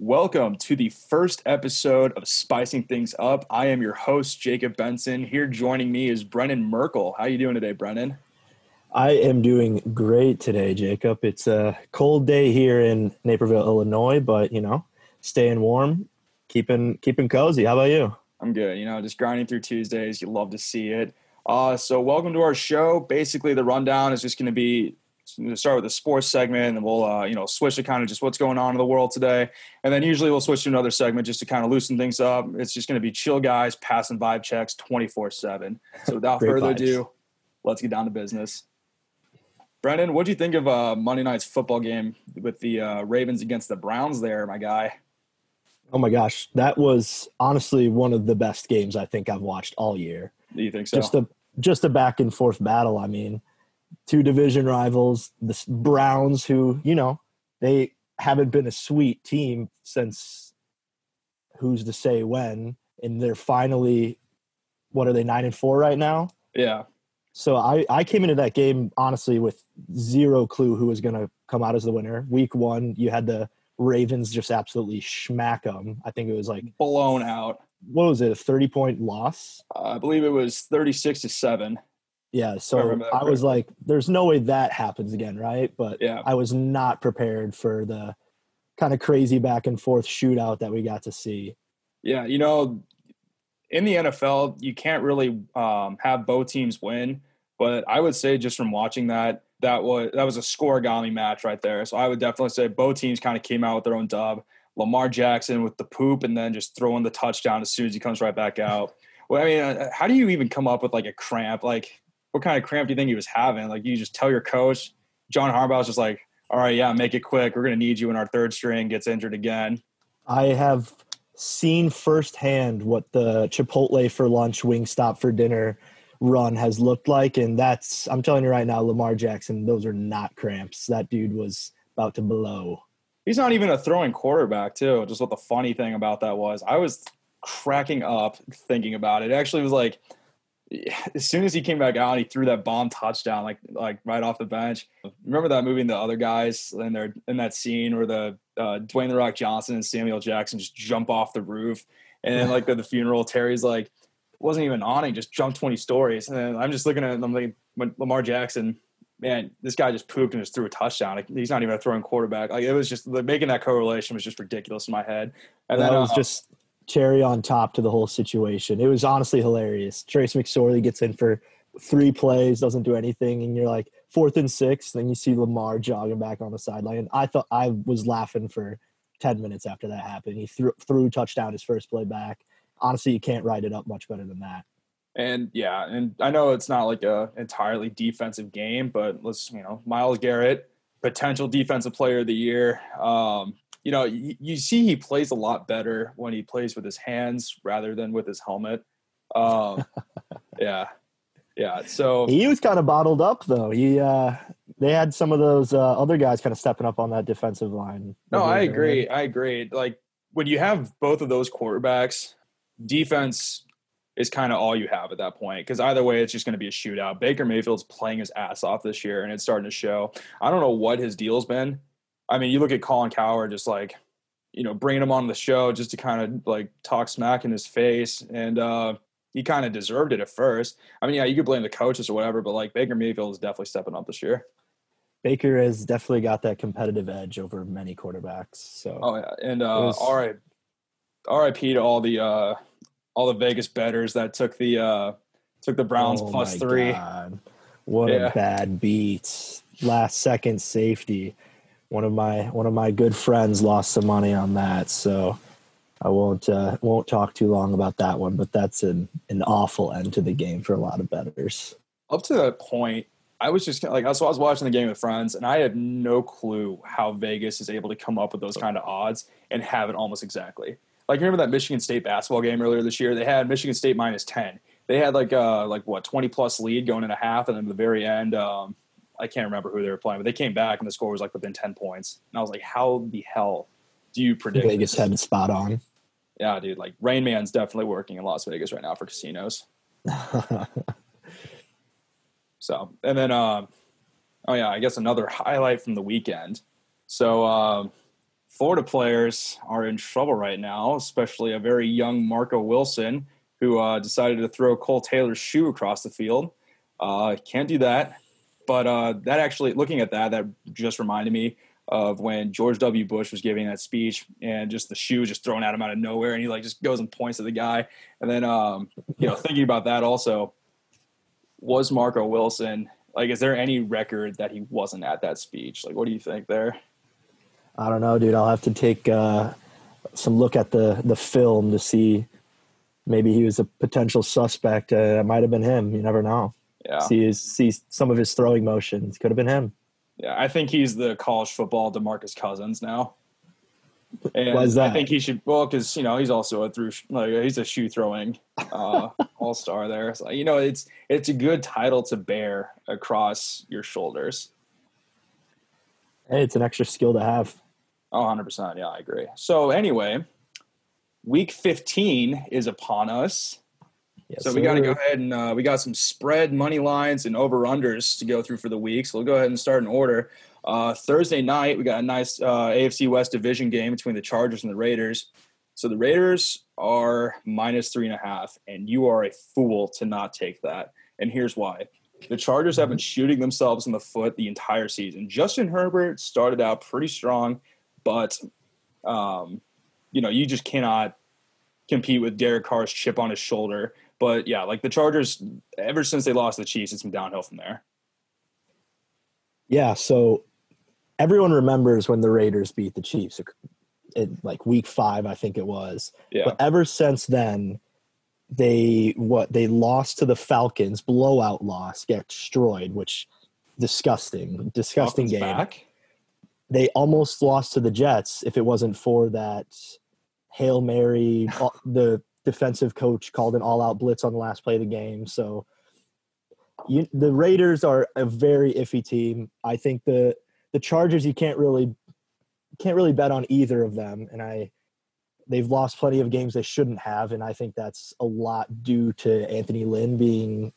Welcome to the first episode of Spicing Things Up. I am your host, Jacob Benson. Here joining me is Brennan Merkel. How are you doing today, Brennan? I am doing great today, Jacob. It's a cold day here in Naperville, Illinois, but you know, staying warm, keeping keeping cozy. How about you? I'm good. You know, just grinding through Tuesdays. You love to see it. Uh, so welcome to our show. Basically, the rundown is just going to be start with the sports segment and we'll uh, you know switch to kind of just what's going on in the world today. And then usually we'll switch to another segment just to kind of loosen things up. It's just going to be chill guys passing vibe checks 24 7 so without further vibes. ado let's get down to business. Brennan what do you think of uh, monday night's football game with the uh, ravens against the browns there my guy? Oh my gosh that was honestly one of the best games i think i've watched all year. Do you think so? Just a just a back and forth battle i mean two division rivals, the Browns, who, you know, they haven't been a sweet team since who's to say when. And they're finally, what are they, nine and four right now? Yeah. So I, I came into that game honestly with zero clue who was going to come out as the winner. Week one, you had the Ravens just absolutely smack them. I think it was like blown out. What was it? A thirty point loss? Uh, I believe it was thirty six to seven. Yeah, so I, I was like, "There's no way that happens again, right?" But yeah. I was not prepared for the kind of crazy back and forth shootout that we got to see. Yeah, you know, in the NFL, you can't really um, have both teams win, but I would say just from watching that, that was that was a scorigami match right there. So I would definitely say both teams kind of came out with their own dub. Lamar Jackson with the poop and then just throwing the touchdown as soon as he comes right back out. Well, I mean, uh, how do you even come up with like a cramp? Like what kind of cramp do you think he was having? Like you just tell your coach, John Harbaugh's just like, all right, yeah, make it quick. We're going to need you when our third string gets injured again. I have seen firsthand what the Chipotle for lunch, Wingstop for dinner run has looked like. And that's, I'm telling you right now, Lamar Jackson, those are not cramps. That dude was about to blow. He's not even a throwing quarterback, too. Just what the funny thing about that was. I was cracking up thinking about it. It actually was like, as soon as he came back out, he threw that bomb touchdown, like like right off the bench. Remember that movie and the other guys in there in that scene where the uh, Dwayne the Rock Johnson and Samuel Jackson just jump off the roof, and then like the, the funeral, Terry's like wasn't even awning, just jumped twenty stories, and then I'm just looking at him, I'm like, Lamar Jackson, man, this guy just pooped and just threw a touchdown. Like, he's not even a throwing quarterback. Like it was just like, making that correlation was just ridiculous in my head. And that then, was uh, just cherry on top to the whole situation. It was honestly hilarious. Trace McSorley gets in for three plays, doesn't do anything, and you're like fourth and six. Then you see Lamar jogging back on the sideline. I thought I was laughing for ten minutes after that happened. He threw threw touchdown his first play back. Honestly, you can't write it up much better than that. And yeah, and I know it's not like a entirely defensive game, but let's you know Myles Garrett, potential defensive player of the year. Um, you know, you, you, see he plays a lot better when he plays with his hands rather than with his helmet. Um, yeah, yeah. So he was kind of bottled up though. He uh, they had some of those uh, other guys kind of stepping up on that defensive line. No, I agree. I agree. Like when you have both of those quarterbacks, defense is kind of all you have at that point because either way it's just going to be a shootout. Baker Mayfield's playing his ass off this year and it's starting to show. I don't know what his deal's been I mean, you look at Colin Cowherd, just like, you know, bringing him on the show just to kind of like talk smack in his face. And uh, he kind of deserved it at first. I mean, yeah, you could blame the coaches or whatever, but like Baker Mayfield is definitely stepping up this year. Baker has definitely got that competitive edge over many quarterbacks. So, oh yeah, and uh, was... all right, RIP to all the uh, all the Vegas betters that took the uh, took the Browns oh plus three. God. What yeah. a bad beat! Last second safety one of my one of my good friends lost some money on that, so I won't uh, won't talk too long about that one. But that's an an awful end to the game for a lot of betters. Up to that point, I was just like, so I was watching the game with friends, and I had no clue how Vegas is able to come up with those kind of odds and have it almost exactly. Like remember that Michigan State basketball game earlier this year? They had Michigan State minus ten. They had like uh like what twenty plus lead going in a half, and then at the very end, um, I can't remember who they were playing, but they came back and the score was like within ten points. And I was like, how the hell do you predict? Vegas this? had it spot on. Yeah, dude. Like Rain Man's definitely working in Las Vegas right now for casinos. so, and then, uh, oh yeah, I guess another highlight from the weekend. So, uh, Florida players are in trouble right now, especially a very young Marco Wilson who uh, decided to throw Kole Taylor's shoe across the field. Uh, can't do that. But uh, that actually, looking at that, that just reminded me of when George W. Bush was giving that speech and just the shoe just thrown at him out of nowhere. And he like just goes and points at the guy. And then, um, you know, thinking about that also, was Marco Wilson, like, is there any record that he wasn't at that speech? Like, what do you think there? I don't know, dude. I'll have to take uh, some look at the the film to see. Maybe he was a potential suspect. Uh, it might have been him. You never know. Yeah. See his, see some of his throwing motions. Could have been him. Yeah, I think he's the college football Demarcus Cousins now. And Why is that? I think he should well because you know he's also a through like he's a shoe throwing uh, all star there. So you know it's it's a good title to bear across your shoulders. Hey, it's an extra skill to have. Oh, 100%. Yeah, I agree. So, anyway, week 15 is upon us. Yes, so, we got to go ahead and uh, we got some spread money lines and over unders to go through for the week. So, we'll go ahead and start in order. Uh, Thursday night, we got a nice uh, AFC West division game between the Chargers and the Raiders. So, the Raiders are minus three and a half, and you are a fool to not take that. And here's why. The Chargers have been shooting themselves in the foot the entire season. Justin Herbert started out pretty strong, but um, you know, you just cannot compete with Derek Carr's chip on his shoulder. But yeah, like the Chargers, ever since they lost the Chiefs, it's been downhill from there. Yeah, so everyone remembers when the Raiders beat the Chiefs, it, like week five, I think it was. Yeah, But ever since then, they what they lost to the Falcons, blowout loss, get destroyed, which disgusting, disgusting Falcons game. back. They almost lost to the Jets if it wasn't for that hail mary. the defensive coach called an all-out blitz on the last play of the game. So you, the Raiders are a very iffy team. I think the the Chargers you can't really can't really bet on either of them, and I they've lost plenty of games they shouldn't have, and I think that's a lot due to Anthony Lynn being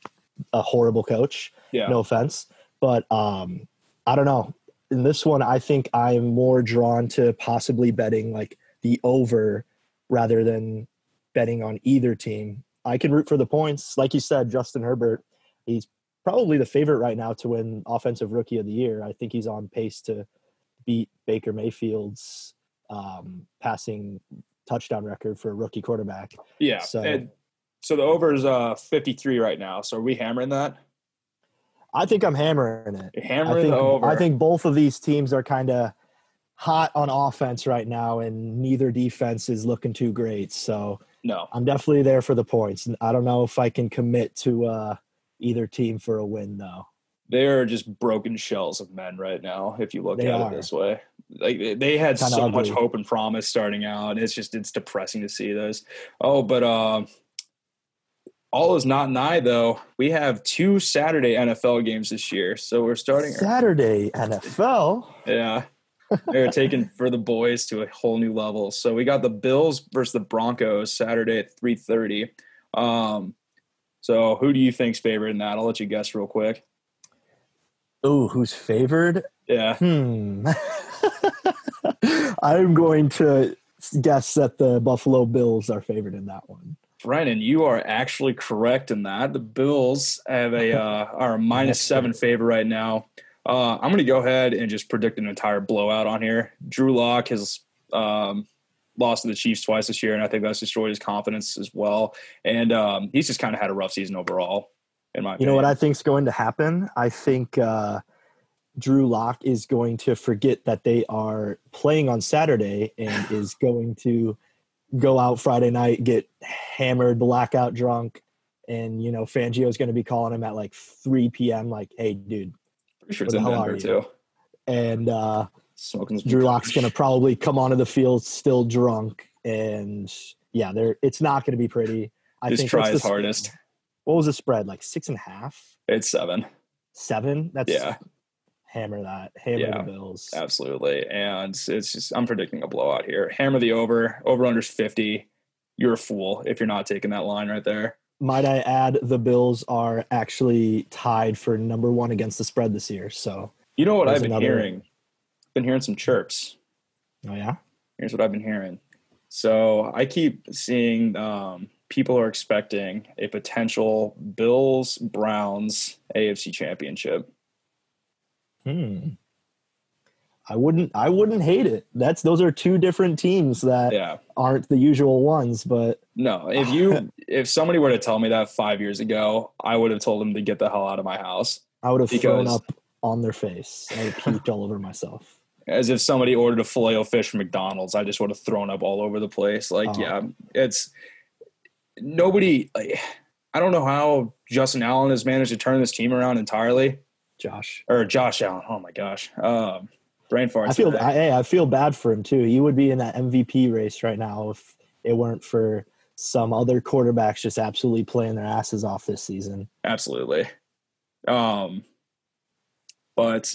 a horrible coach. Yeah, No offense, but um, I don't know. In this one, I think I'm more drawn to possibly betting like the over rather than betting on either team. I can root for the points, like you said, Justin Herbert. He's probably the favorite right now to win Offensive Rookie of the Year. I think he's on pace to beat Baker Mayfield's um, passing touchdown record for a rookie quarterback. yeah. So- And so the over is uh, 53 right now. So are we hammering that? I think I'm hammering it. You're I hammering think, the over. I think both of these teams are kind of hot on offense right now, and neither defense is looking too great. So no. I'm definitely there for the points. I don't know if I can commit to uh, either team for a win, though. They are just broken shells of men right now. If you look They at are. it this way, like they- had Kinda so much hope and promise starting out. It's just it's depressing to see this. Oh, but uh, all is not nigh though. We have two Saturday NFL games this year, so we're starting. Saturday NFL. Yeah, they're taking for the boys to a whole new level. So we got the Bills versus the Broncos Saturday at three thirty. Um, so who do you think's favored in that? I'll let you guess real quick. Ooh, who's favored? Yeah, Hmm. I'm going to guess that the Buffalo Bills are favored in that one. Brennan, you are actually correct in that. The Bills have a uh, are a seven favor right now. Uh, I'm going to go ahead and just predict an entire blowout on here. Drew Lock has um, lost to the Chiefs twice this year, and I think that's destroyed his confidence as well. And um, he's just kind of had a rough season overall. In my You know what opinion. I think's going to happen? I think uh, Drew Lock is going to forget that they are playing on Saturday and is going to go out Friday night, get hammered, blackout drunk, and you know Fangio is going to be calling him at like 3 p.m. Like, hey, dude, sure it's in Denver too. and uh, Smoking Drew Lock's going to probably come onto the field still drunk, and yeah, there it's not going to be pretty. I just think try his the- hardest. What was the spread? Like six and a half, It's seven. seven. That's Yeah. hammer that. Hammer Yeah. the Bills. Absolutely. And it's just I'm predicting a blowout here. Hammer the over. Over under's 50. You're a fool if you're not taking that line right there. Might I add, the Bills are actually tied for number one against the spread this year. So You know what I've been another- hearing? Been hearing some chirps. Oh yeah. Here's what I've been hearing. So I keep seeing um, people are expecting a potential Bills Browns AFC Championship. Hmm. I wouldn't. I wouldn't hate it. That's those are two different teams that Yeah. aren't the usual ones. But No, if you if somebody were to tell me that five years ago, I would have told them to get the hell out of my house. I would have thrown up on their face. I would puked all over myself. As if somebody ordered a filet o fish from McDonald's, I just would have thrown up all over the place. Like, Oh. yeah, it's nobody. Like, I don't know how Justin Allen has managed to turn this team around entirely, Josh. or Josh Allen. Oh my gosh, um, brain farts. I feel. I, hey, I feel bad for him too. He would be in that MVP race right now if it weren't for some other quarterbacks just absolutely playing their asses off this season. Absolutely. Um, but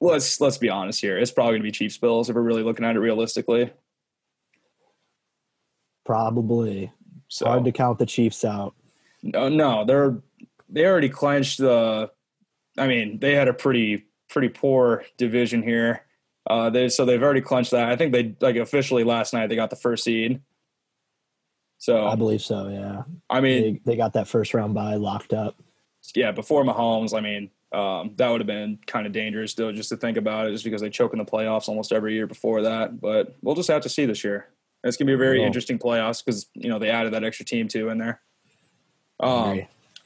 let's let's be honest here. It's probably going to be Chiefs Bills if we're really looking at it realistically. Probably So hard to count the Chiefs out. no, no, they're they already clinched the. I mean, they had a pretty pretty poor division here. Uh, they so they've already clinched that. I think they like officially last night they got the first seed. So I believe so. Yeah, I mean, they, they got that first round bye locked up. yeah, before Mahomes, I mean, um, that would have been kind of dangerous still just to think about it, just because they choke in the playoffs almost every year before that. But we'll just have to see this year. It's gonna be a very Well- interesting playoffs because you know they added that extra team too in there. Um,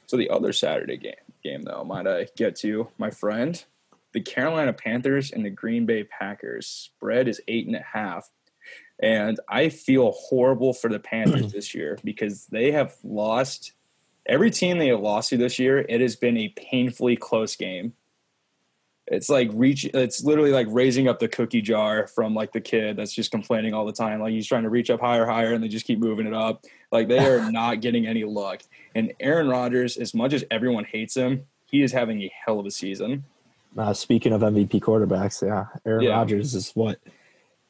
so the other Saturday game, game though, might I get to my friend, the Carolina Panthers and the Green Bay Packers spread is eight and a half, and I feel horrible for the Panthers this year because they have lost every team they have lost to this year. It has been a painfully close game. It's like reach. It's literally like raising up the cookie jar from like the kid that's just complaining all the time. Like he's trying to reach up higher, higher, and they just keep moving it up. Like they are not getting any luck. And Aaron Rodgers, as much as everyone hates him, he is having a hell of a season. Uh, speaking of MVP quarterbacks, yeah, Aaron Yeah. Rodgers is what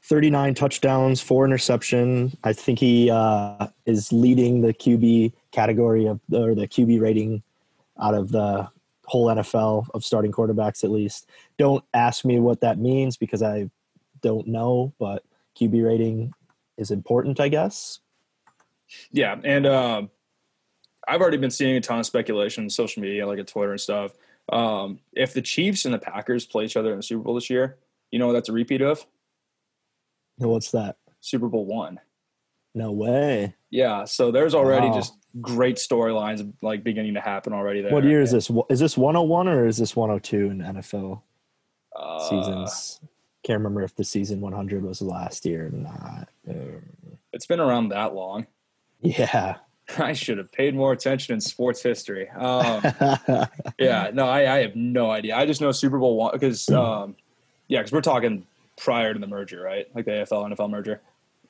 39 touchdowns, four interception. I think he uh, is leading the QB category of or the QB rating out of the whole NFL of starting quarterbacks at least. Don't ask me what that means because I don't know, but QB rating is important, I guess. Yeah, and um, I've already been seeing a ton of speculation on social media, like at Twitter and stuff. Um, if the Chiefs and the Packers play each other in the Super Bowl this year, you know what that's a repeat of? What's that? Super Bowl one. No way. Yeah, so there's already Wow. just great storylines like beginning to happen already there. What year is this? Is this 101 or is this 102 in NFL? Uh, seasons. Can't remember if the season 100 was last year or not. Uh, It's been around that long. yeah. I should have paid more attention in sports history. Um, yeah, no, I, I have no idea. I just know Super Bowl one because, um, yeah, because we're talking prior to the merger, right? Like the AFL NFL merger.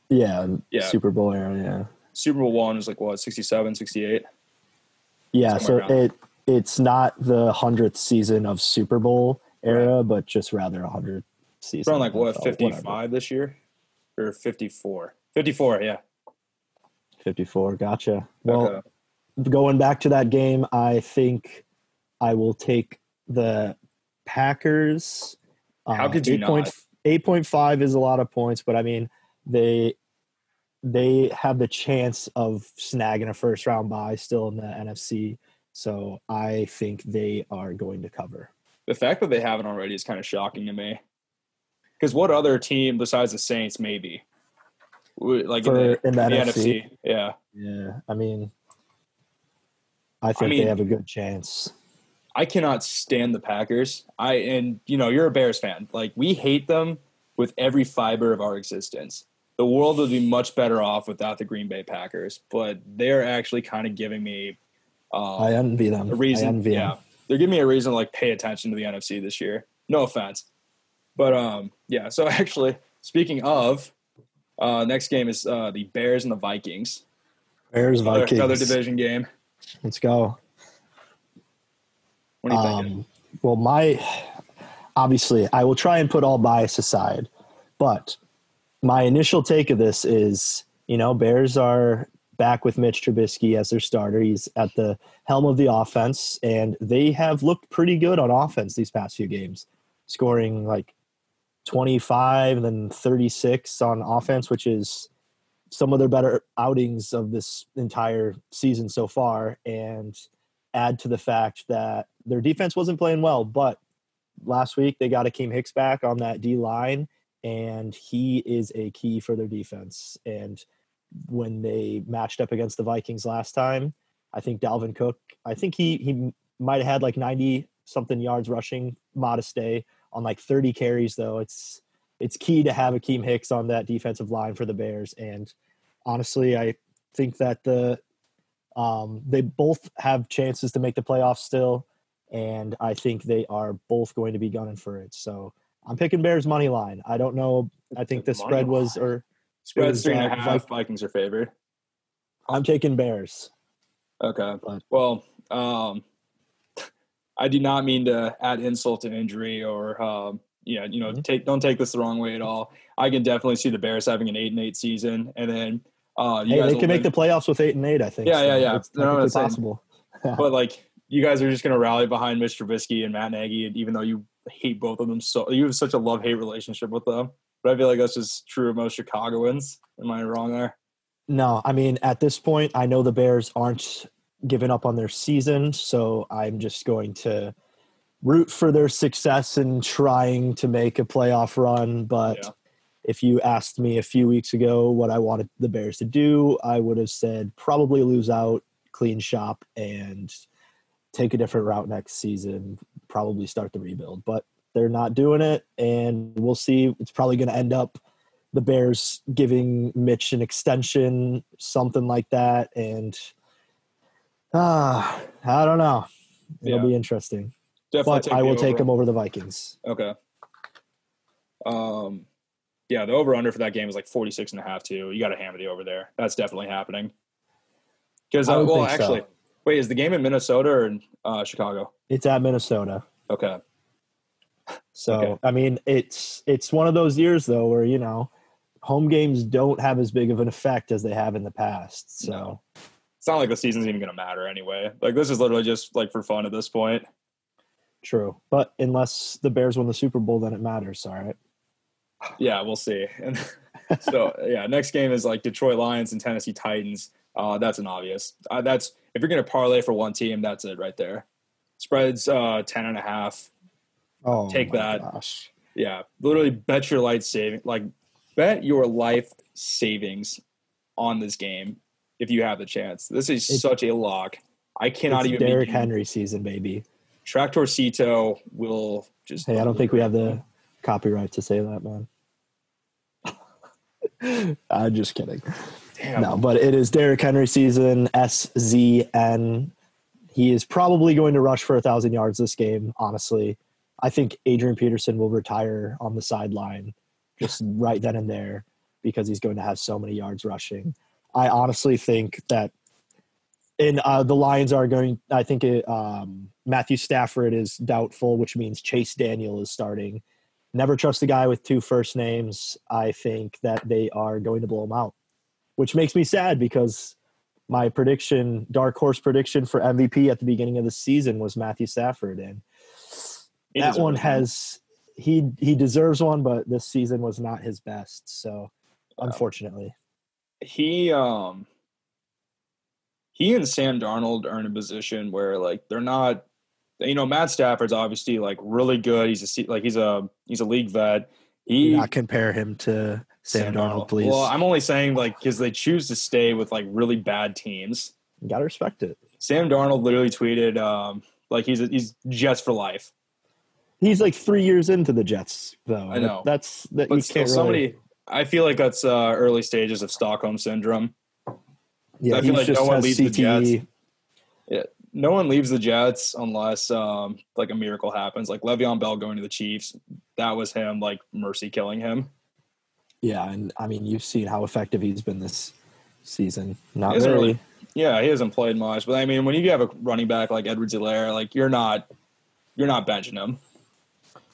yeah. Yeah. Super Bowl era. Yeah. Super Bowl one was like what 67, 68? Yeah. So Somewhere around it it's not the hundredth season of Super Bowl era, but just rather a hundredth It's season. around like what of- of whatever. this year or 54? 54, yeah. 54. Gotcha. Well, Okay. going back to that game, I think I will take the Packers. Uh, How could you 8 not? 8.5 is a lot of points, but I mean, they they have the chance of snagging a first round bye still in the NFC. So I think they are going to cover. the fact that they haven't already is kind of shocking to me. Because what other team besides the Saints, maybe, like in the, in the the NFC? NFC? Yeah, Yeah, I mean, I think mean- they have a good chance. I cannot stand the Packers. I and you know you're a Bears fan. Like we hate them with every fiber of our existence. The world would be much better off without the Green Bay Packers, but they're actually kind of giving me uh, I envy them. a reason. I envy yeah, them. they're giving me a reason to like pay attention to the NFC this year. No offense, but um, yeah. So actually, speaking of, uh, next game is uh, the Bears and the Vikings. Bears Another, Vikings. another division game. Let's go. What do you? Um, well, my obviously, I will try and put all bias aside, but my initial take of this is, you know, Bears are back with Mitch Trubisky as their starter. He's at the helm of the offense, and they have looked pretty good on offense these past few games, scoring like 25 and then 36 on offense, which is some of their better outings of this entire season so far. And add to the fact that their defense wasn't playing well, but last week they got Akiem Hicks back on that D line, and he is a key for their defense. And when they matched up against the Vikings last time, I think Dalvin Cook, I think he he might have had like 90 something yards rushing, modest day on like 30 carries though. It's it's key to have Akiem Hicks on that defensive line for the Bears. And honestly, I think that the um, they both have chances to make the playoffs still, and I think they are both going to be gunning for it. So I'm picking Bears money line. I don't know. I think the spread was or spread's three and a half. Vikings are favored. I'm taking Bears. Okay. Well, um, I do not mean to add insult to injury or um, yeah, you know, mm-hmm. take don't take this the wrong way at all. I can definitely see the Bears having an eight and eight season, and then uh, hey, they can make the playoffs with eight and eight. I think. Yeah, so yeah, yeah. It's no, possible. but like, you guys are just going to rally behind Mitch Trubisky and Matt Nagy, and even though you hate both of them so you have such a love hate relationship with them. But I feel like that's just true of most Chicagoans. Am I wrong there? No, I mean at this point, I know the Bears aren't giving up on their season, so I'm just going to root for their success in trying to make a playoff run. But yeah. If you asked me a few weeks ago what I wanted the Bears to do, I would have said probably lose out, clean shop, and take a different route next season, probably start the rebuild. But they're not doing it, and we'll see. It's probably going to end up the Bears giving Mitch an extension, something like that. And uh, I don't know. It'll yeah. be interesting. Definitely but I will take them over the Vikings. Okay. Um, yeah, the over under for that game is like 46 and a half too. You got to hammer the over there. That's definitely happening. Because uh, well, actually, so. wait, is the game in Minnesota or in uh, Chicago? It's at Minnesota. Okay. So okay. I mean, it's it's one of those years though where you know home games don't have as big of an effect as they have in the past. So no. it's not like the season's even going to matter anyway. Like this is literally just like for fun at this point. True, but unless the Bears win the Super Bowl, then it matters. All right. Yeah, we'll see. And so yeah, next game is like Detroit Lions and Tennessee Titans. Uh, that's an obvious. Uh, that's if you're going to parlay for one team, that's it right there. Spreads uh, ten and a half. Oh, take that. Gosh. Yeah, literally bet your life saving, like bet your life savings on this game if you have the chance. This is it's, such a lock. I cannot even. Derrick Henry season, baby. Tractorcito will just. Hey, I don't think we have the copyright to say that, man. I'm just kidding. Damn. No, but it is Derrick Henry season. SZN. He is probably going to rush for a thousand yards this game. Honestly, I think Adrian Peterson will retire on the sideline just right then and there because he's going to have so many yards rushing. I honestly think that and uh, the Lions are going. I think it, um, Matthew Stafford is doubtful, which means Chase Daniel is starting. Never trust a guy with two first names. I think that they are going to blow him out, which makes me sad because my prediction, dark horse prediction for MVP at the beginning of the season was Matthew Stafford, and he that one has he he deserves one, but this season was not his best. So, unfortunately, he um he and Sam Darnold are in a position where like they're not you know Matt Stafford's obviously like really good. He's a like he's a he's a league vet. He not compare him to Sam, Sam Darnold, please. Well, I'm only saying like because they choose to stay with like really bad teams. You gotta respect it. Sam Darnold literally tweeted um, like he's he's Jets for life. He's like three years into the Jets, though. I know that's that. But still, really... somebody. I feel like that's uh, early stages of Stockholm syndrome. Yeah, I feel like no one leaves CTE. the Jets. Yeah, no one leaves the Jets unless um, like a miracle happens. Like Le'Veon Bell going to the Chiefs, that was him like mercy killing him. Yeah, and I mean you've seen how effective he's been this season. Not really. really. Yeah, he hasn't played much, but I mean when you have a running back like Edwards-Helaire, like you're not you're not benching him.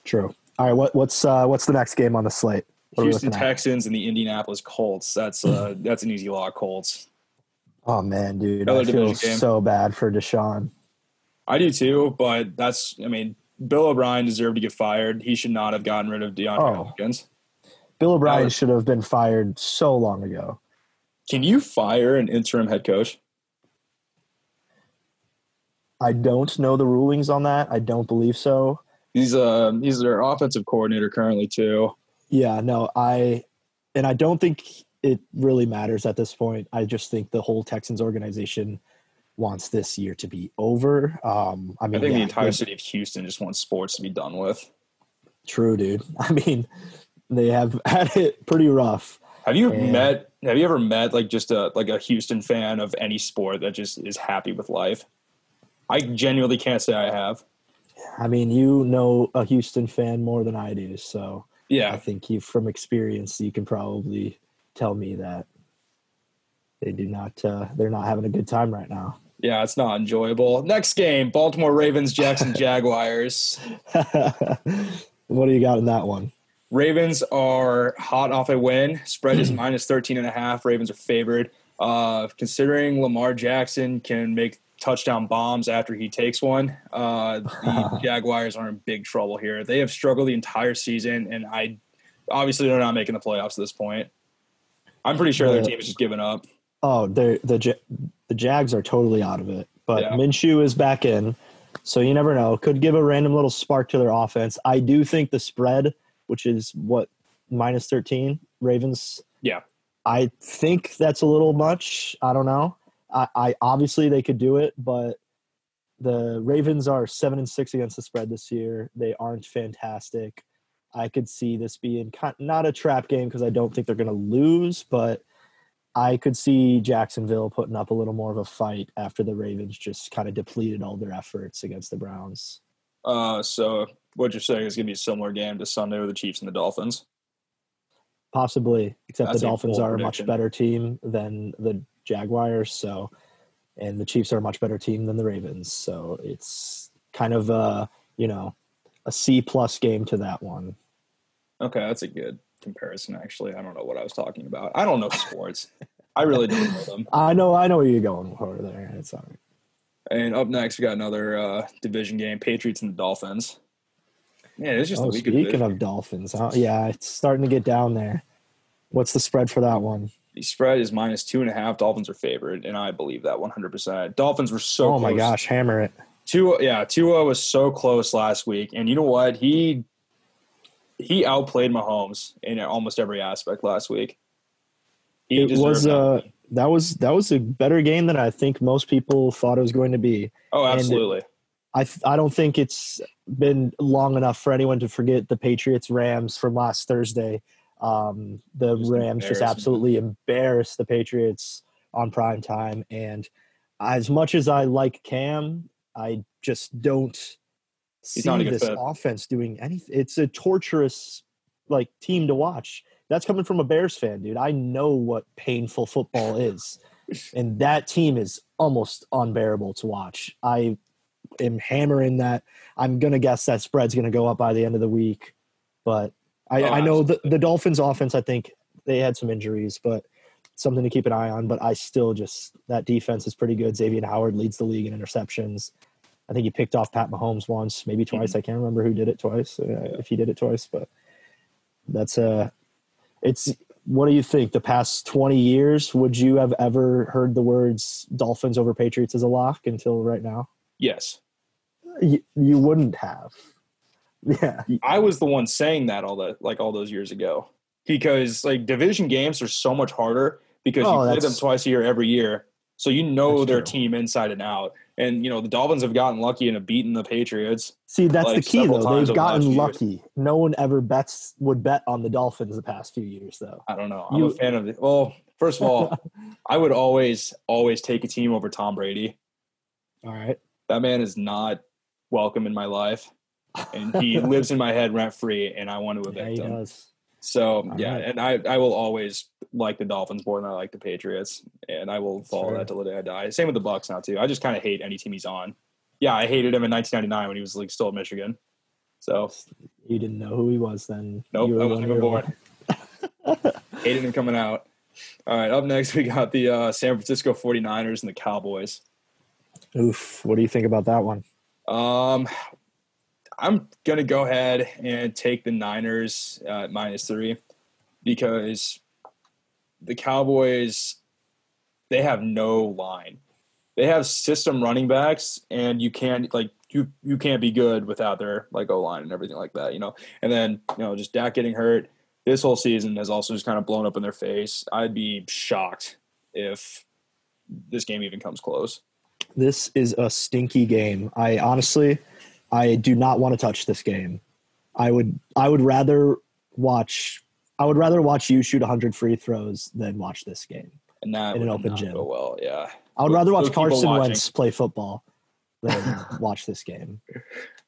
True. All right, what, what's uh, what's the next game on the slate? What Houston Texans and the Indianapolis Colts. That's uh, that's an easy lock. Colts. Oh man, dude, Another I feel so bad for Deshaun. I do too, but that's I mean Bill O'Brien deserved to get fired. He should not have gotten rid of DeAndre Oh. Hopkins. Bill O'Brien was- should have been fired so long ago. Can you fire an interim head coach? I don't know the rulings on that. I don't believe so. He's uh he's their offensive coordinator currently too. Yeah, no, I and I don't think it really matters at this point. I just think the whole Texans organization wants this year to be over. Um, I I mean, think the entire city of Houston just wants sports to be done with. true, dude. I mean, they have had it pretty rough. Have you Yeah. met? Have you ever met like just a like a Houston fan of any sport that just is happy with life? I genuinely can't say I have. I mean, you know a Houston fan more than I do, so yeah, I think you, from experience, you can probably tell me that they do not. Uh, they're not having a good time right now. yeah, it's not enjoyable. Next game: Baltimore Ravens, Jackson Jaguars. what do you got in that one? Ravens are hot off a win. Spread is minus 13 and a half. Ravens are favored. Uh, considering Lamar Jackson can make touchdown bombs after he takes one, uh, the Jaguars are in big trouble here. They have struggled the entire season, and I obviously they're not making the playoffs at this point. I'm pretty sure their team is just giving up. Oh, the the Jags are totally out of it, but Yeah. Minshew is back in, so you never know. Could give a random little spark to their offense. I do think the spread, which is what minus thirteen Ravens. Yeah. I think that's a little much. I don't know. I, I obviously they could do it, but the Ravens are seven and six against the spread this year. They aren't fantastic. I could see this being not a trap game because I don't think they're going to lose, but I could see Jacksonville putting up a little more of a fight after the Ravens just kind of depleted all their efforts against the Browns. Uh, so what you're saying is going to be a similar game to Sunday with the Chiefs and the Dolphins. Possibly, except That's the Dolphins are a much better team than the Jaguars. So, and the Chiefs are a much better team than the Ravens. So it's kind of a you know a C plus game to that one. Okay, that's a good comparison. Actually, I don't know what I was talking about. I don't know sports. I really don't know them. I know, I know where you're going for there. It's all right. And up next, we got another uh, division game: Patriots and the Dolphins. Yeah, it's just Oh, a week of speaking division. of Dolphins, huh? yeah, it's starting to get down there. What's the spread for that one? the spread is minus two and a half. Dolphins are favored, and I believe that 100. percent Dolphins were so. oh my gosh, hammer it! Tua, yeah, Tua was so close last week, and you know what? He he outplayed Mahomes in almost every aspect last week. He It was uh that was that was a better game than I think most people thought it was going to be. oh, and- absolutely. I I don't think it's been long enough for anyone to forget the Patriots Rams from last Thursday. Um, the Rams just absolutely embarrassed the Patriots on prime time, and as much as I like Cam, I just don't see not a good this fit. offense doing anything. It's a torturous like team to watch. That's coming from a Bears fan, dude. I know what painful football is, and that team is almost unbearable to watch. I am hammering that. I'm gonna guess that spread's gonna go up by the end of the week, but I, Oh, I know the, the Dolphins' offense. I think they had some injuries, but something to keep an eye on. But I still just that defense is pretty good. Xavier Howard leads the league in interceptions. I think he picked off Pat Mahomes once, maybe twice. I can't remember who did it twice, uh, if he did it twice, but that's uh it's what do you think? The past 20 years would you have ever heard the words dolphins over patriots as a lock until right now? Yes, you, you wouldn't have. Yeah. I was the one saying that all that like all those years ago because like division games are so much harder because Oh, you play them twice a year every year, so you know their true. team inside and out. And you know the Dolphins have gotten lucky and have beaten the Patriots. see that's Like, the key though they've over the last gotten lucky no one ever bets would bet on the dolphins the past few years though I don't know. I'm You- a fan of the. Well, first of all, I would always always take a team over Tom Brady. all right That man is not welcome in my life, and he lives in my head rent free, and I want to yeah, evict he him. does So All yeah, right. and I I will always like the Dolphins more than I like the Patriots, and I will follow Sure. that till the day I die. Same with the Bucks now too. I just kind of hate any team he's on. Yeah, I hated him in 1999 when he was like still at Michigan. So you didn't know who he was then nope, I wasn't even born. hated him coming out. All right, up next we got the uh, San Francisco 49ers and the Cowboys. oof what do you think about that one Um, I'm gonna go ahead and take the Niners uh, minus three because the Cowboys they have no line. They have system running backs, and you can't like you you can't be good without their like O line and everything like that, you know. And then you know just Dak getting hurt this whole season has also just kind of blown up in their face. I'd be shocked if this game even comes close. This is a stinky game. I honestly, I do not want to touch this game. I would, I would rather watch. I would rather watch you shoot 100 free throws than watch this game. And that in an open gym. go well. Yeah, I would rather watch Carson. Wentz play football than watch this game.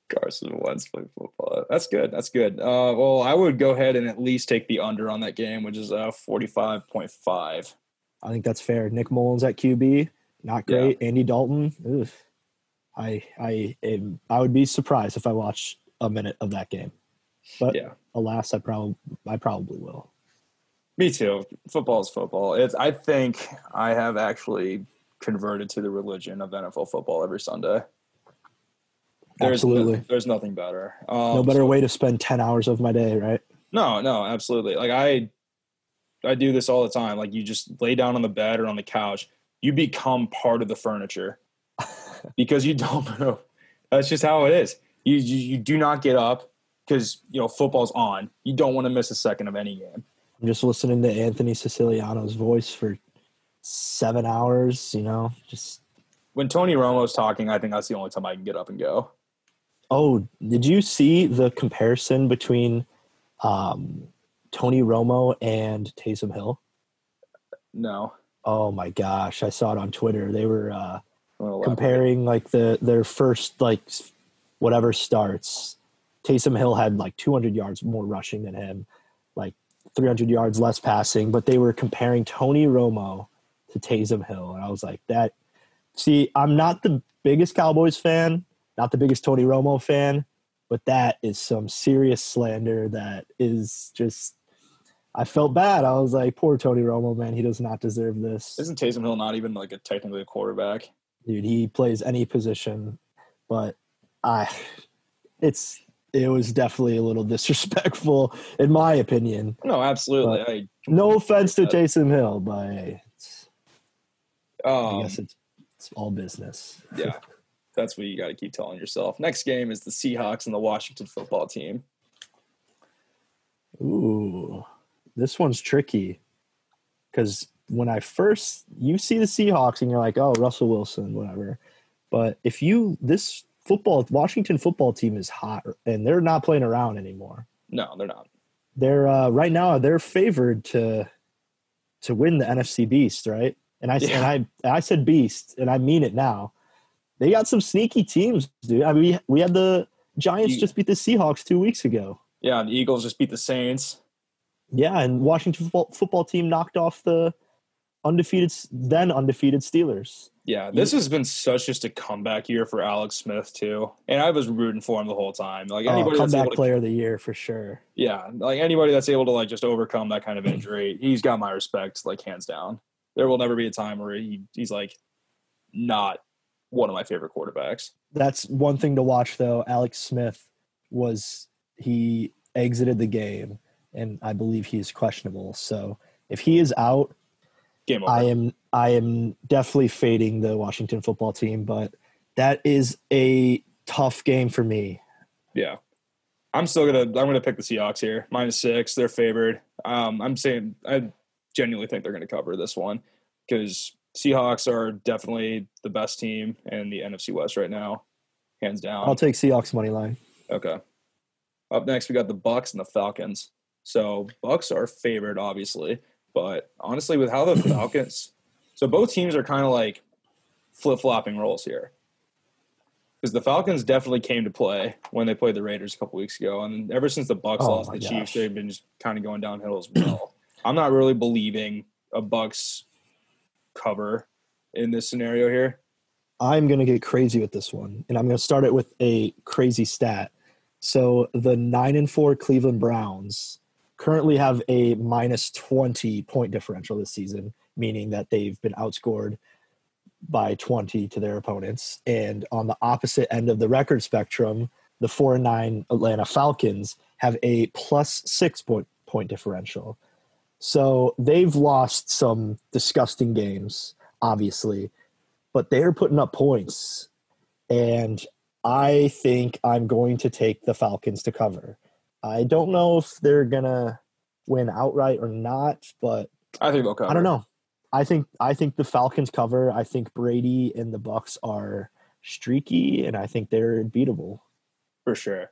Carson Wentz play football. That's good. That's good. Uh, well, I would go ahead and at least take the under on that game, which is uh, 45.5. I think that's fair. Nick Mullens at QB, not Yeah. great. Andy Dalton, ugh. I I am, I would be surprised if I watch a minute of that game. But Yeah. alas, I probably I probably will. Me too. Football is football. It's. I think I have actually converted to the religion of NFL football every Sunday. There's no- Absolutely. there's nothing better. Um, no better so- way to spend ten hours of my day, right? No, no, absolutely. Like I, I do this all the time. Like you just lay down on the bed or on the couch, you become part of the furniture because you don't know. That's just how it is. You you, you do not get up because you know football's on. You don't want to miss a second of any game. I'm just listening to Anthony Siciliano's voice for seven hours. You know, just When Tony Romo's talking, I think that's the only time I can get up and go. Oh, did you see the comparison between um, Tony Romo and Taysom Hill? No, Oh my gosh, I saw it on Twitter. They were uh, I'm gonna elaborate. comparing like the their first like whatever starts. Taysom Hill had like 200 yards more rushing than him, like 300 yards less passing. But they were comparing Tony Romo to Taysom Hill, and I was like, that. See, I'm not the biggest Cowboys fan, not the biggest Tony Romo fan, but that is some serious slander. That is just. I felt bad. I was like, poor Tony Romo, man. He does not deserve this. Isn't Taysom Hill not even like a technically a quarterback? dude he plays any position but i it's it was definitely a little disrespectful in my opinion No, absolutely. I, no offense to. Taysom Hill but hey, it's, i um, guess it's it's all business yeah, that's what you got to keep telling yourself. Next game is the Seahawks and the Washington football team. ooh this one's tricky because when i first you see the seahawks and you're like oh russell wilson whatever but if you this football washington football team is hot and they're not playing around anymore No, they're not. they're uh, right now they're favored to to win the NFC Beast, right? And I Yeah. and I I said Beast, and I mean it now. They got some sneaky teams, dude. I mean, we, we had the Giants You- just beat the Seahawks two weeks ago. Yeah, the Eagles just beat the Saints. Yeah, and Washington football, football team knocked off the undefeated then undefeated Steelers. Yeah, this has been such just a comeback year for Alex Smith too, and I was rooting for him the whole time. Like Oh, anybody that's comeback to, player of the year for sure. yeah, like anybody that's able to like just overcome that kind of injury, he's got my respect, like hands down. There will never be a time where he, he's like not one of my favorite quarterbacks. That's one thing to watch though. Alex Smith was he exited the game and I believe he is questionable. So if he is out, Game over. I am I am definitely fading the Washington football team, but that is a tough game for me. Yeah. I'm still gonna I'm gonna pick the Seahawks here. Minus six, they're favored. Um, I'm saying I genuinely think they're gonna cover this one because Seahawks are definitely the best team in the NFC West right now, hands down. I'll take Seahawks money line. okay. Up next we got the Bucks and the Falcons. So Bucks are favored, obviously, but honestly, with how the Falcons, so both teams are kind of like flip flopping roles here because the Falcons definitely came to play when they played the Raiders a couple weeks ago, and ever since the Bucks Oh lost the Chiefs, gosh. they've been just kind of going downhill as well. I'm not really believing a Bucks cover in this scenario here. I'm going to get crazy with this one, and I'm going to start it with a crazy stat. So the nine and four Cleveland Browns currently have a minus 20 point differential this season, meaning that they've been outscored by 20 to their opponents. And on the opposite end of the record spectrum, the four and nine Atlanta Falcons have a plus six point point differential. So they've lost some disgusting games, obviously, but they're putting up points. And I think I'm going to take the Falcons to cover. I don't know if they're gonna win outright or not, but I think they'll cover. I don't know. I think I think the Falcons cover. I think Brady and the Bucs are streaky, and I think they're beatable. for sure.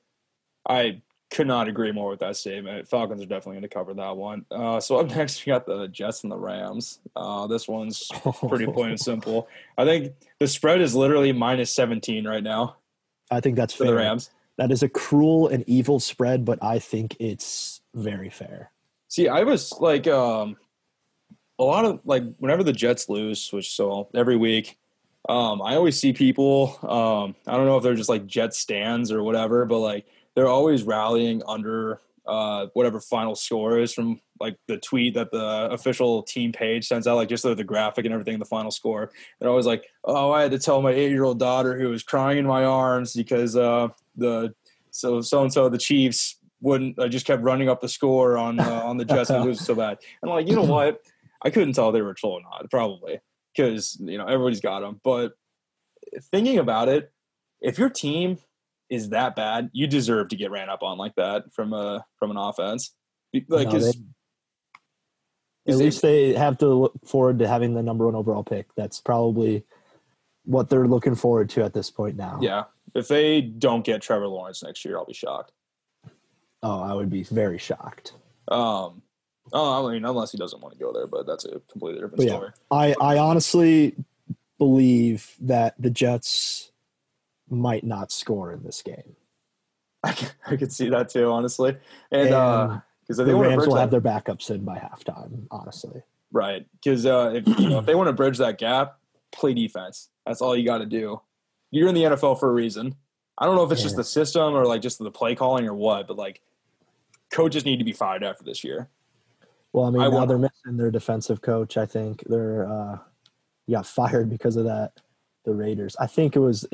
I could not agree more with that statement. Falcons are definitely going to cover that one. Uh, so up next, we got the Jets and the Rams. Uh, this one's pretty plain and simple. I think the spread is literally minus 17 right now I think that's for the. Rams. That is a cruel and evil spread, but I think it's very fair. See, I was like, um, a lot of like whenever the Jets lose, which so every week, um, I always see people. Um, I don't know if they're just like Jet stands or whatever, but like they're always rallying under uh, whatever final score is from like the tweet that the official team page sends out, like just the, the graphic and everything, the final score. They're always like, "Oh, I had to tell my eight-year-old daughter who was crying in my arms because uh, the so so and so the Chiefs wouldn't. I just kept running up the score on uh, on the Jets and lose so bad." And like, you know what? I couldn't tell if they were trolling or not, probably because you know everybody's got them. But thinking about it, if your team is that bad, you deserve to get ran up on like that from a from an offense. Like, No, they- at least they have to look forward to having the number one overall pick. That's probably what they're looking forward to at this point now. yeah, if they don't get Trevor Lawrence next year, I'll be shocked. Oh, I would be very shocked. Um, oh, I mean, unless he doesn't want to go there, but that's a completely different But yeah. story. I, I honestly believe that the Jets might not score in this game. I could, I could see that too, honestly. And uh, And because the Rams will that, have their backups in by halftime, honestly. right? Because uh, if you know if they want to bridge that gap, play defense. That's all you got to do. You're in the NFL for a reason. I don't know if it's just the system or like just the play calling or what, but like coaches need to be fired after this year. Well, I mean, I now they're missing their defensive coach. I think they're uh, got fired because of that. The Raiders. I think it was,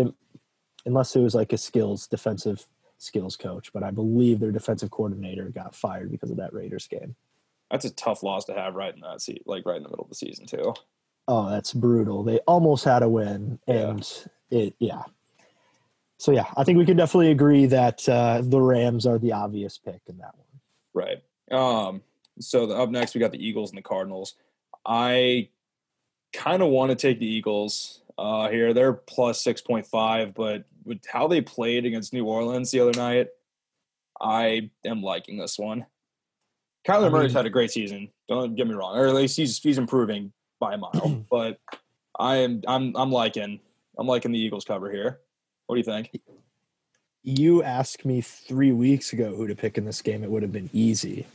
unless it was like a skills defensive skills coach, but I believe their defensive coordinator got fired because of that Raiders game. That's a tough loss to have right in that seat, like right in the middle of the season too. Oh, that's brutal. They almost had a win, Yeah. It, yeah. So yeah, I think we can definitely agree that uh, the Rams are the obvious pick in that one. Right. Um, so the, up next we got the Eagles and the Cardinals. I kind of want to take the Eagles uh, here. They're plus six point five, but with how they played against New Orleans the other night, I am liking this one. Kyler I Murray's had a great season. Don't get me wrong, or at least he's he's improving by a mile. but I am I'm I'm liking I'm liking the Eagles cover here. What do you think? you asked me three weeks ago who to pick in this game, it would have been easy.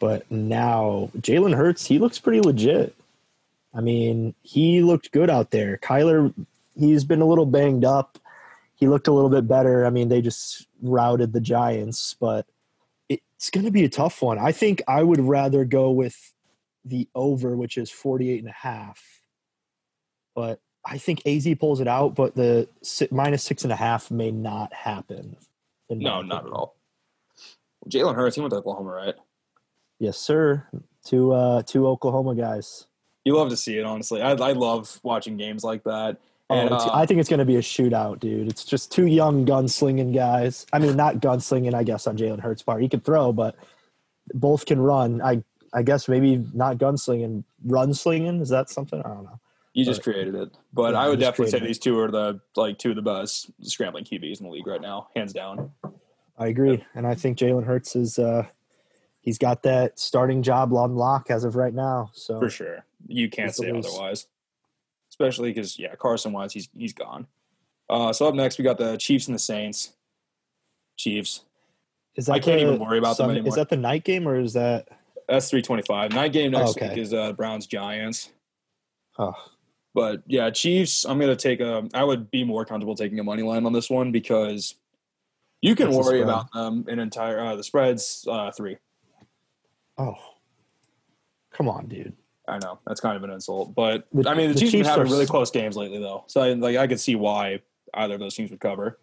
But now Jalen Hurts, he looks pretty legit. I mean, he looked good out there. Kyler, he's been a little banged up. He looked a little bit better. I mean, they just routed the Giants, but it's going to be a tough one. I think I would rather go with the over, which is 48 and a half. But I think AZ pulls it out, but the minus six and a half may not happen. No, not at all. Jalen Hurts, he went to Oklahoma, right? Yes, sir. Two uh two Oklahoma guys. You love to see it, honestly. I, I love watching games like that. Oh, And, it's- uh, I think it's going to be a shootout, dude. It's just two young gunslinging guys. I mean, not gunslinging, I guess, on Jalen Hurts' part. He can throw, but both can run. I I guess maybe not gunslinging, run slinging. Is that something? I don't know. You just But- created it, but Yeah, I would definitely say it. these two are the like two of the best scrambling QBs in the league right now, hands down. I agree, and I think Jalen Hurts is uh he's got that starting job on lock as of right now. So For sure, you can't say least. otherwise. Especially because yeah, Carson Wentz, he's he's gone. Uh, so up next, we got the Chiefs and the Saints. Chiefs. is I can't the even worry about them anymore. Is that the night game or is that? That's three twenty five. Night game next Okay. week is uh, Browns Giants. Oh, But yeah, Chiefs. I'm gonna take a. I would be more comfortable taking a money line on this one because you can What's the worry about them an entire. Uh, the spreads uh, three. oh, come on, dude. I know that's kind of an insult, but The- I mean the, the Chiefs, Chiefs have been really close games lately, though. So I, like I could see why either of those teams would cover.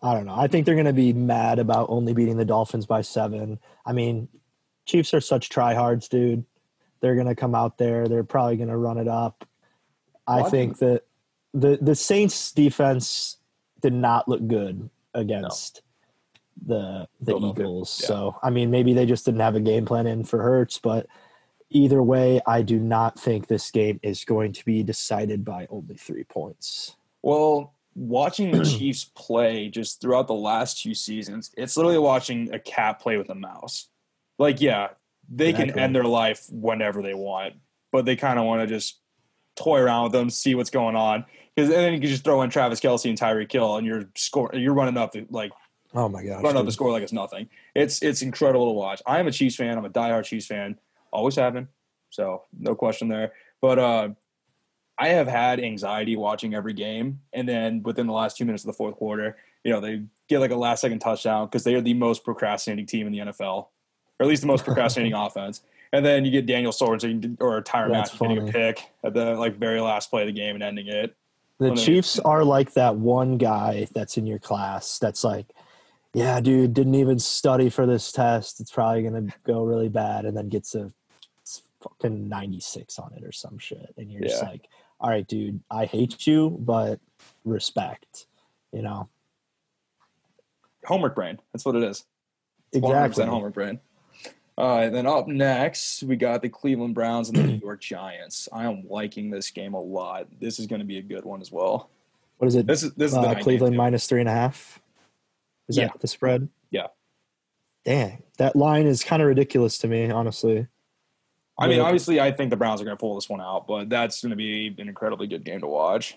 I don't know. I think they're going to be mad about only beating the Dolphins by seven. I mean, Chiefs are such tryhards, dude. They're going to come out there. They're probably going to run it up. I Well, think that the the Saints defense did not look good against the the Philadelphia, Eagles. yeah. So I mean, maybe they just didn't have a game plan in for Hurts, but either way, I do not think this game is going to be decided by only three points. Well, watching the Chiefs play just throughout the last two seasons, it's literally watching a cat play with a mouse. Like, yeah, they can end their life whenever they want, but they kind of want to just toy around with them, see what's going on. Because then you can just throw in Travis Kelce and Tyreek Hill, and you're score, you're running up like Oh my gosh! running up the score like it's nothing. It's it's incredible to watch. I am a Chiefs fan. I'm a diehard Chiefs fan. Always have been. So no question there. But uh, I have had anxiety watching every game, and then within the last two minutes of the fourth quarter, you know they get like a last second touchdown because they are the most procrastinating team in the NFL, or at least the most procrastinating offense. And then you get Daniel Sorensen or Tyrann That's Mathieu getting a pick at the like very last play of the game and ending it. The Chiefs are like that one guy that's in your class that's like, yeah, dude, didn't even study for this test. It's probably gonna go really bad, and then gets a fucking ninety six on it or some shit, and you're just like, all right, dude, I hate you, but respect, you know. Homework brain. That's what it is. Exactly. 100% homer brain. All right, then up next we got the Cleveland Browns and the New York Giants. I am liking this game a lot. This is going to be a good one as well. What is it? This is this is the Uh, night Cleveland minus three and a half. Is Yeah. that the spread? Yeah. Dang, that line is kind of ridiculous to me, honestly. I mean, obviously, I think the Browns are going to pull this one out, but that's going to be an incredibly good game to watch.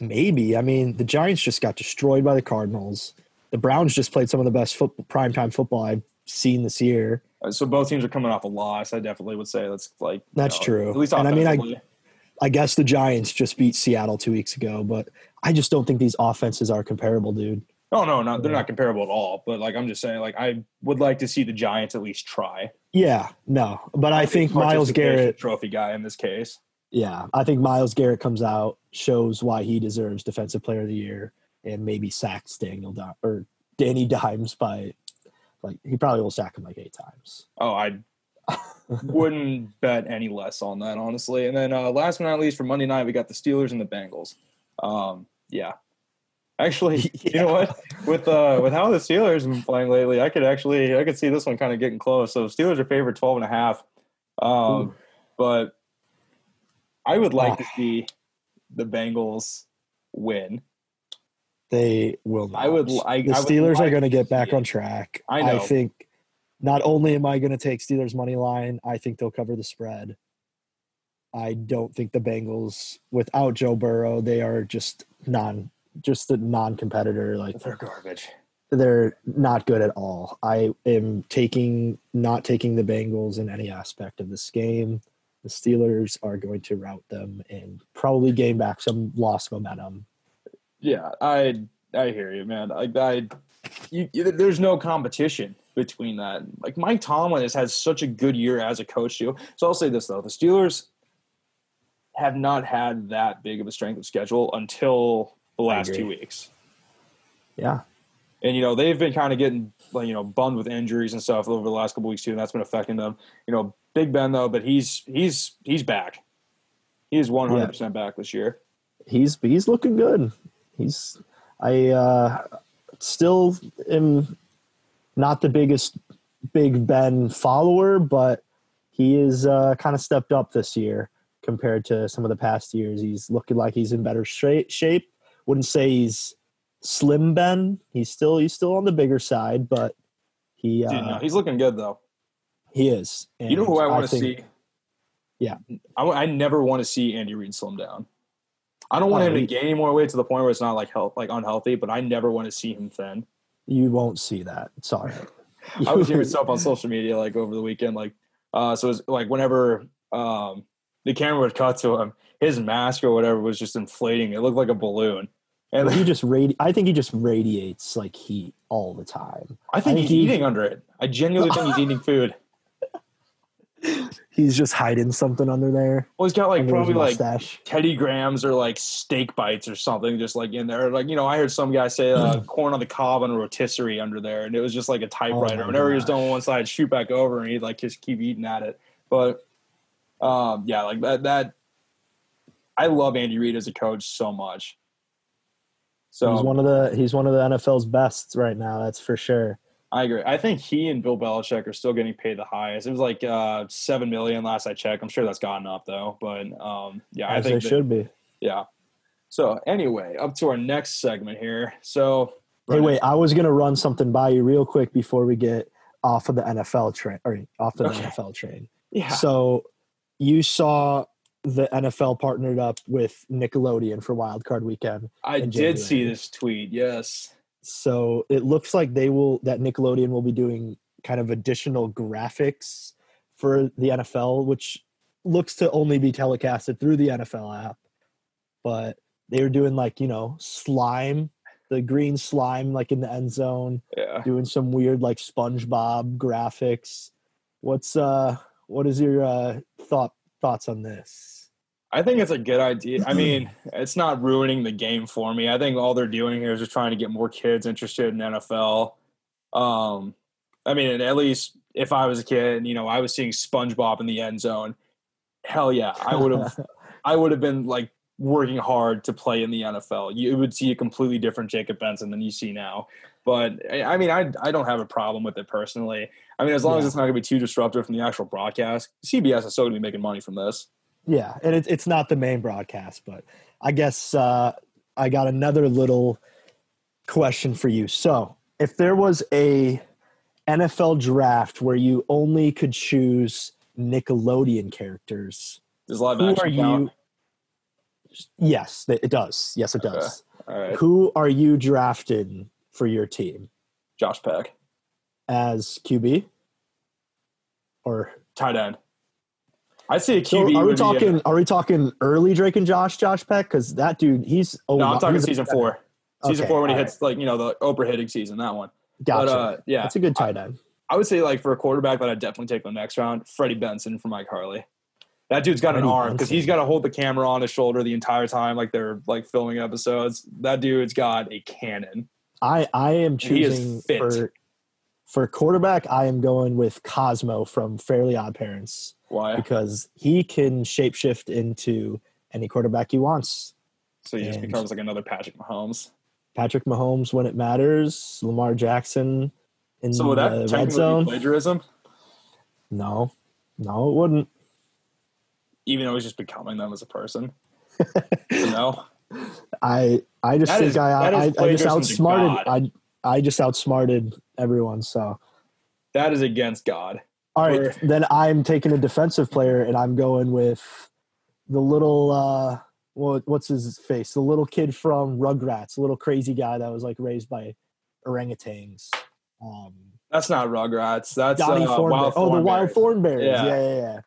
Maybe. I mean, the Giants just got destroyed by the Cardinals. The Browns just played some of the best football, primetime football I've seen this year. Uh, So both teams are coming off a loss. I definitely would say that's like That's know, true. At least And I mean, I- I guess the Giants just beat Seattle two weeks ago, but I just don't think these offenses are comparable, dude. no, no, no, they're not comparable at all. But like I'm just saying, like I would like to see the Giants at least try. Yeah, no. But I think Myles Participation Garrett, trophy guy in this case. yeah, I think Myles Garrett comes out, shows why he deserves Defensive Player of the Year, and maybe sacks Daniel Di- or Danny Dimes by like he probably will sack him like eight times. Oh, I wouldn't bet any less on that, honestly. And then uh, last but not least, for Monday night, we got the Steelers and the Bengals. Um, yeah, actually, you know what? With uh, with how the Steelers have been playing lately, I could actually I could see this one kind of getting close. So Steelers are favored 12 and a half. Um, Ooh. but I would like Ah. to see the Bengals win. They will not. I would li- I- the I would Steelers are going to to get back it. on track. I know. think not only am I going to take Steelers money line, I think they'll cover the spread. I don't think the Bengals, without Joe Burrow, they are just non, just a non-competitor. Like They're garbage. they're not good at all. I am taking not taking the Bengals in any aspect of this game. The Steelers are going to rout them and probably gain back some lost momentum. Yeah, I I hear you, man. I, I you, there's no competition between that. Like Mike Tomlin has had such a good year as a coach too. So I'll say this though: the Steelers have not had that big of a strength of schedule until the last two weeks, Yeah, and you know they've been kind of getting like you know bummed with injuries and stuff over the last couple weeks too, and that's been affecting them. You know, Big Ben though, but he's he's he's back. He is 100 percent back this year. he's he's looking good. He's I uh, still am not the biggest Big Ben follower, but he is uh, kind of stepped up this year compared to some of the past years. He's looking like he's in better shape. Wouldn't say he's slim Ben. He's still he's still on the bigger side, but he uh, Dude, no, he's looking good though. he is. You know who I want to see? Yeah. I, I never want to see Andy Reid slim down. I don't want Oh, him to gain any more weight to the point where it's not like health, like unhealthy. But I never want to see him thin. You won't see that. Sorry. I was hearing stuff on social media like over the weekend, like uh, so it was like whenever um, the camera would cut to him, his mask or whatever was just inflating. It looked like a balloon, and he just radi- I think he just radiates like heat all the time. I think I he's think he- eating under it. I genuinely think he's eating food. He's just hiding something under there. Well, he's got like probably like. Teddy Grahams or like steak bites or something, just like in there. Like you know, I heard some guy say uh, corn on the cob and a rotisserie under there, and it was just like a typewriter. Oh Whenever he was gosh. done on one side, shoot back over, and he'd like just keep eating at it. But um, yeah, like that. That I love Andy Reid as a coach so much. So he's one of the he's one of the NFL's best right now. That's for sure. I agree. I think he and Bill Belichick are still getting paid the highest. It was like uh, seven million last I checked. I'm sure that's gotten up though. But um, yeah, I As they think that- should be. Yeah. So anyway, up to our next segment here. So Hey, wait! I was gonna run something by you real quick before we get off of the NFL train, or off the Okay. NFL train. yeah, So, you saw the NFL partnered up with Nickelodeon for Wild Card Weekend. I did see this tweet. Yes. So it looks like they will that Nickelodeon will be doing kind of additional graphics for the NFL, which looks to only be telecasted through the NFL app. But they were doing like you know slime, the green slime like in the end zone. Yeah. doing some weird like SpongeBob graphics. What's uh what is your uh thought thoughts on this? I think it's a good idea. I mean, it's not ruining the game for me. I think all they're doing here is just trying to get more kids interested in NFL. Um, I mean, at least if I was a kid, and, you know, I was seeing SpongeBob in the end zone. Hell yeah, I would have. I would have been like working hard to play in the NFL. You would see a completely different Jacob Benson than you see now. But I I mean, I I don't have a problem with it personally. I mean, as long as it's not going to be too disruptive from the actual broadcast, CBS is still going to be making money from this. Yeah, and it, it's not the main broadcast, but I guess uh I got another little question for you. So, if there was a NFL draft where you only could choose Nickelodeon characters, Does live who action are count? you? Yes, it does. Yes, it does. Right, Who are you drafting for your team Josh Peck, as QB? Or tight end. I see a so QB. are we would be a- talking? Are we talking early Drake and Josh, Josh Peck? Because that dude, he's oh, no, I'm talking season four. Season Okay, four when he hits like you know the Oprah hitting season. That one. Gotcha. But uh, yeah, That's a good tight end. I would say like for a quarterback that I'd definitely take the next round, Freddie Benson from iCarly. That dude's got an arm because he's got to hold the camera on his shoulder the entire time, like they're like filming episodes. That dude's got a cannon. I I am choosing for for quarterback. I am going with Cosmo from Fairly Odd Parents Why? because he can shapeshift into any quarterback he wants. So he just becomes like another Patrick Mahomes. Patrick Mahomes when it matters. Lamar Jackson in So the red zone. plagiarism, No, no, it wouldn't. even though he's just becoming them as a person? you know, I I just That think is- I, I I just outsmarted. I I just outsmarted everyone. So that is against God. All right, We're- then I'm taking a defensive player and I'm going with the little uh what what's his face? The little kid from Rugrats, the little crazy guy that was like raised by orangutans. Um That's not Rugrats. That's Donnie uh, Thornberry. Wild oh, the Wild Thornberry. Yeah. Yeah, yeah, yeah.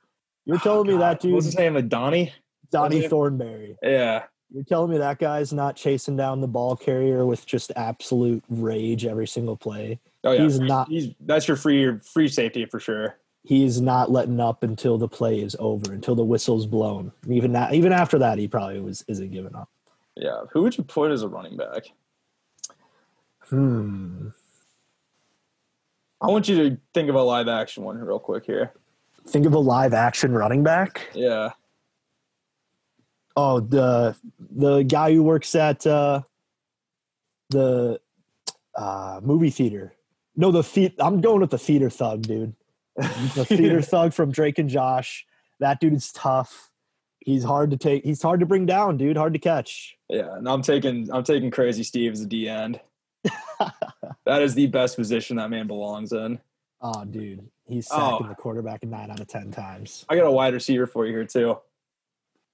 You're telling me God, that dude, What's his name? Like Donnie? Donnie? Thornberry. Yeah. You're telling me that guy's not chasing down the ball carrier with just absolute rage every single play. Oh yeah. He's not. He's that's your free free safety for sure. He's not letting up until the play is over, until the whistle's blown. Even that, even after that, he probably was isn't giving up. Yeah. Who would you put as a running back? Hmm. I want you to think of a live action one real quick here. Think of a live action running back. Yeah. Oh, the the guy who works at uh, the uh, movie theater. No, the feet. I'm going with the feeder thug, dude. The theater thug from Drake and Josh. That dude is tough. He's hard to take. He's hard to bring down, dude. Hard to catch. Yeah. And I'm taking I'm taking Crazy Steve as a D end. that is the best position that man belongs in. Oh, dude, he's Oh. the quarterback nine out of ten times. I got a wide receiver for you here too.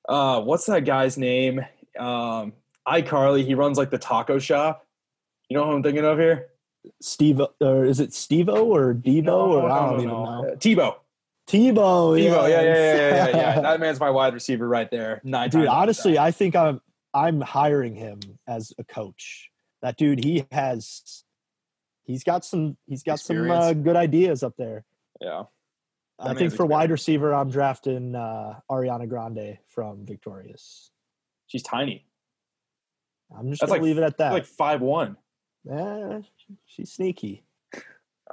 Uh, what's that guy's name? Um, iCarly. He runs like the taco shop. You know who I'm thinking of here? Steve, or is it Stevo or Devo or I don't even know. Uh, T-Bo. T-Bo, T-Bo. Yeah, yeah, yeah, yeah, yeah, yeah. That man's my wide receiver right there. Nine dude times out of honestly i think i'm i'm hiring him as a coach that dude he has he's got some he's got some uh, good ideas up there yeah. I think for experience. wide receiver, I'm drafting uh, Ariana Grande from Victorious. She's tiny. I'm just That's gonna like- leave it at that. Like five one. Eh, she's sneaky.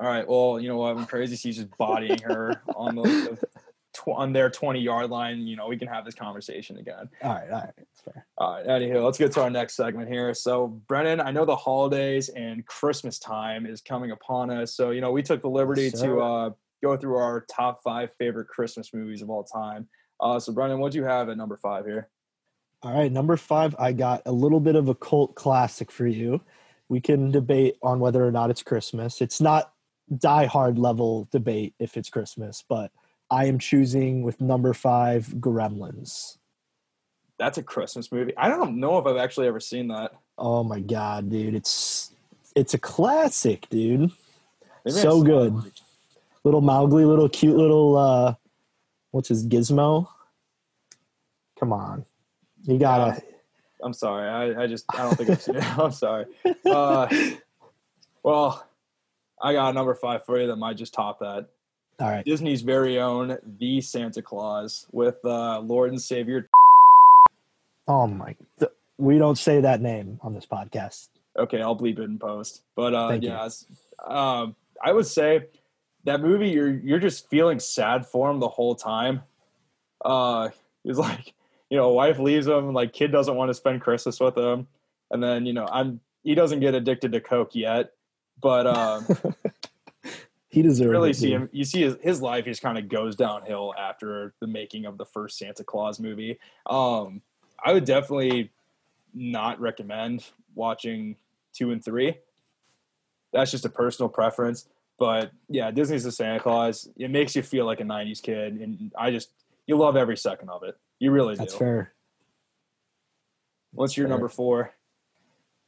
All right. Well, you know what? When Crazy sees just bodying her on the, the tw- on their twenty yard line, you know we can have this conversation again. All right, all right, it's fair. All right, anywho, let's get to our next segment here. So, Brennan, I know the holidays and Christmas time is coming upon us. So, you know, we took the liberty to uh, go through our top five favorite Christmas movies of all time. Uh, so, Brennan, what do you have at number five here? All right, number five, I got a little bit of a cult classic for you. We can debate on whether or not it's Christmas. It's not die hard level debate if it's Christmas, but I am choosing with number five, Gremlins. That's a Christmas movie. I don't know if I've actually ever seen that. Oh my god, dude! It's it's a classic, dude. Maybe So good. it. Little Mogwai, little cute little uh, what's his Gizmo? Come on, you gotta. I'm sorry. I, I just I don't think I've seen it. I'm sorry. Uh, well, I got a number five for you that might just top that. All right, Disney's very own The Santa Claus with uh, Lord and Savior. oh my, th- we don't say that name on this podcast. Okay, I'll bleep it in post. But uh, Thank you. yeah, um, I would say that movie you're you're just feeling sad for him the whole time. Uh, he's like, you know, wife leaves him, like kid doesn't want to spend Christmas with him, and then you know, I'm he doesn't get addicted to coke yet, but um, He deserves really it, see him you see his, his life just kind of goes downhill after the making of the first santa claus movie. Um i would definitely not recommend watching two and three. That's just a personal preference but yeah disney's the santa claus. It makes you feel like a 90s kid and i just you love every second of it you really do That's fair. what's your fair. number four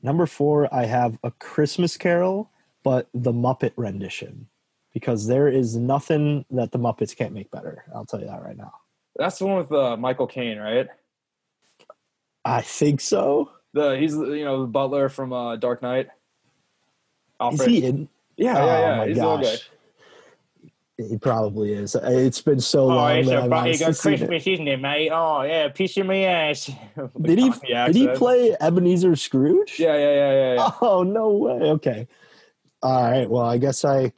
Number four, I have a Christmas Carol, but the Muppet rendition, because there is nothing that the Muppets can't make better. I'll tell you that right now. that's the one with uh, michael caine right I think so. the he's you know the butler from uh, dark knight Is he in? yeah oh yeah yeah my he's the old guy gosh. He probably is. It's been so oh, long. Oh, it's that a I've bloody honestly good seen it. Christmas, isn't it, mate? Oh, yeah, of me ass. Did he? Did he play Ebenezer Scrooge? Yeah, yeah, yeah, yeah, yeah. Oh no way. Okay. All right. Well, I guess I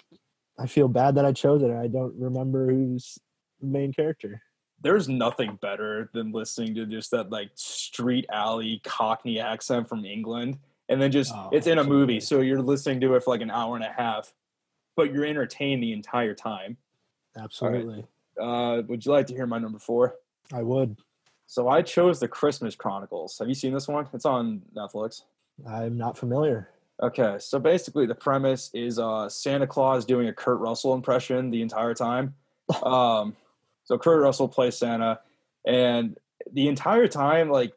I feel bad that I chose it. I don't remember who's the main character. There's nothing better than listening to just that like street alley Cockney accent from England, and then just Oh, it's in a movie, so you're listening to it for like an hour and a half, but you're entertained the entire time. Absolutely. Uh, would you like to hear my number four? I would. So I chose the Christmas Chronicles. Have you seen this one? It's on Netflix. I'm not familiar. Okay, so basically the premise is uh, Santa Claus doing a Kurt Russell impression the entire time. Um, so Kurt Russell plays Santa, and the entire time, like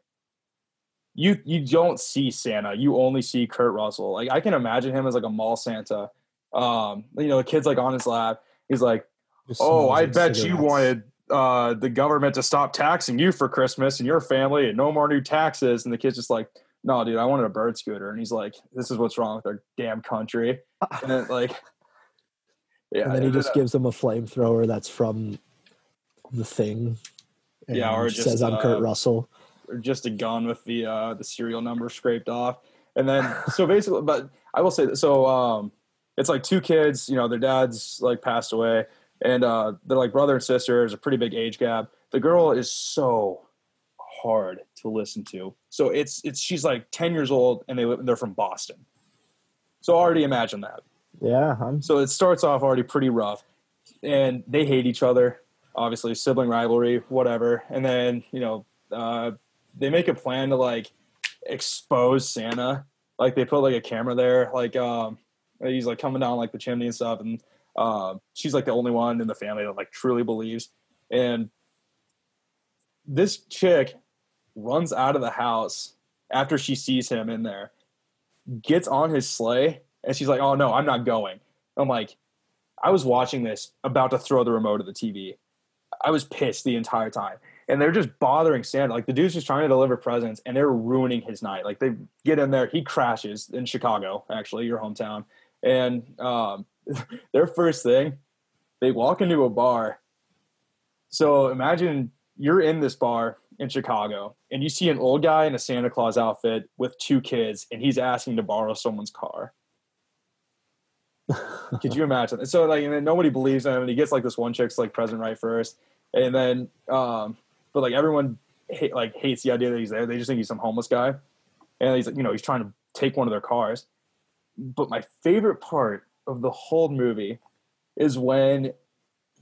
you you don't see Santa, you only see Kurt Russell. Like I can imagine him as like a mall Santa. Um, you know, the kid's like on his lap. He's like, Just "Oh, I bet you wanted uh, the government to stop taxing you for Christmas and your family, and no more new taxes." And the kid's just like, "No, dude, I wanted a bird scooter." And he's like, "This is what's wrong with our damn country." And then like, yeah, and then he just gives them a flamethrower that's from the thing. and Yeah, or it just, says I'm Kurt uh, Russell. or just a gun with the uh the serial number scraped off and then so basically but i will say that so um it's like two kids you know their dad's like passed away and uh they're like brother and sister there's a pretty big age gap the girl is so hard to listen to so it's it's she's like 10 years old and they live they're from boston so already imagine that Yeah, I'm so it starts off already pretty rough, and they hate each other. Obviously, sibling rivalry, whatever. And then you know uh, they make a plan to like expose Santa. Like they put like a camera there, like um, he's like coming down like the chimney and stuff, and uh, she's like the only one in the family that like truly believes. And this chick runs out of the house after she sees him in there, gets on his sleigh, and she's like, "Oh no, I'm not going." I'm like, I was watching this, about to throw the remote at the TV. I was pissed the entire time, and they're just bothering Santa. Like the dude's just trying to deliver presents, and they're ruining his night. Like they get in there, he crashes in Chicago, actually, your hometown, and um, their first thing, they walk into a bar, So imagine you're in this bar in Chicago and you see an old guy in a Santa Claus outfit with two kids and he's asking to borrow someone's car. Could you imagine? So like, and then nobody believes him, and he gets like this one chick's like present right first, and then, um, but like everyone hate, like hates the idea that he's there. They just think he's some homeless guy, and he's like, you know, he's trying to take one of their cars. But my favorite part of the whole movie is when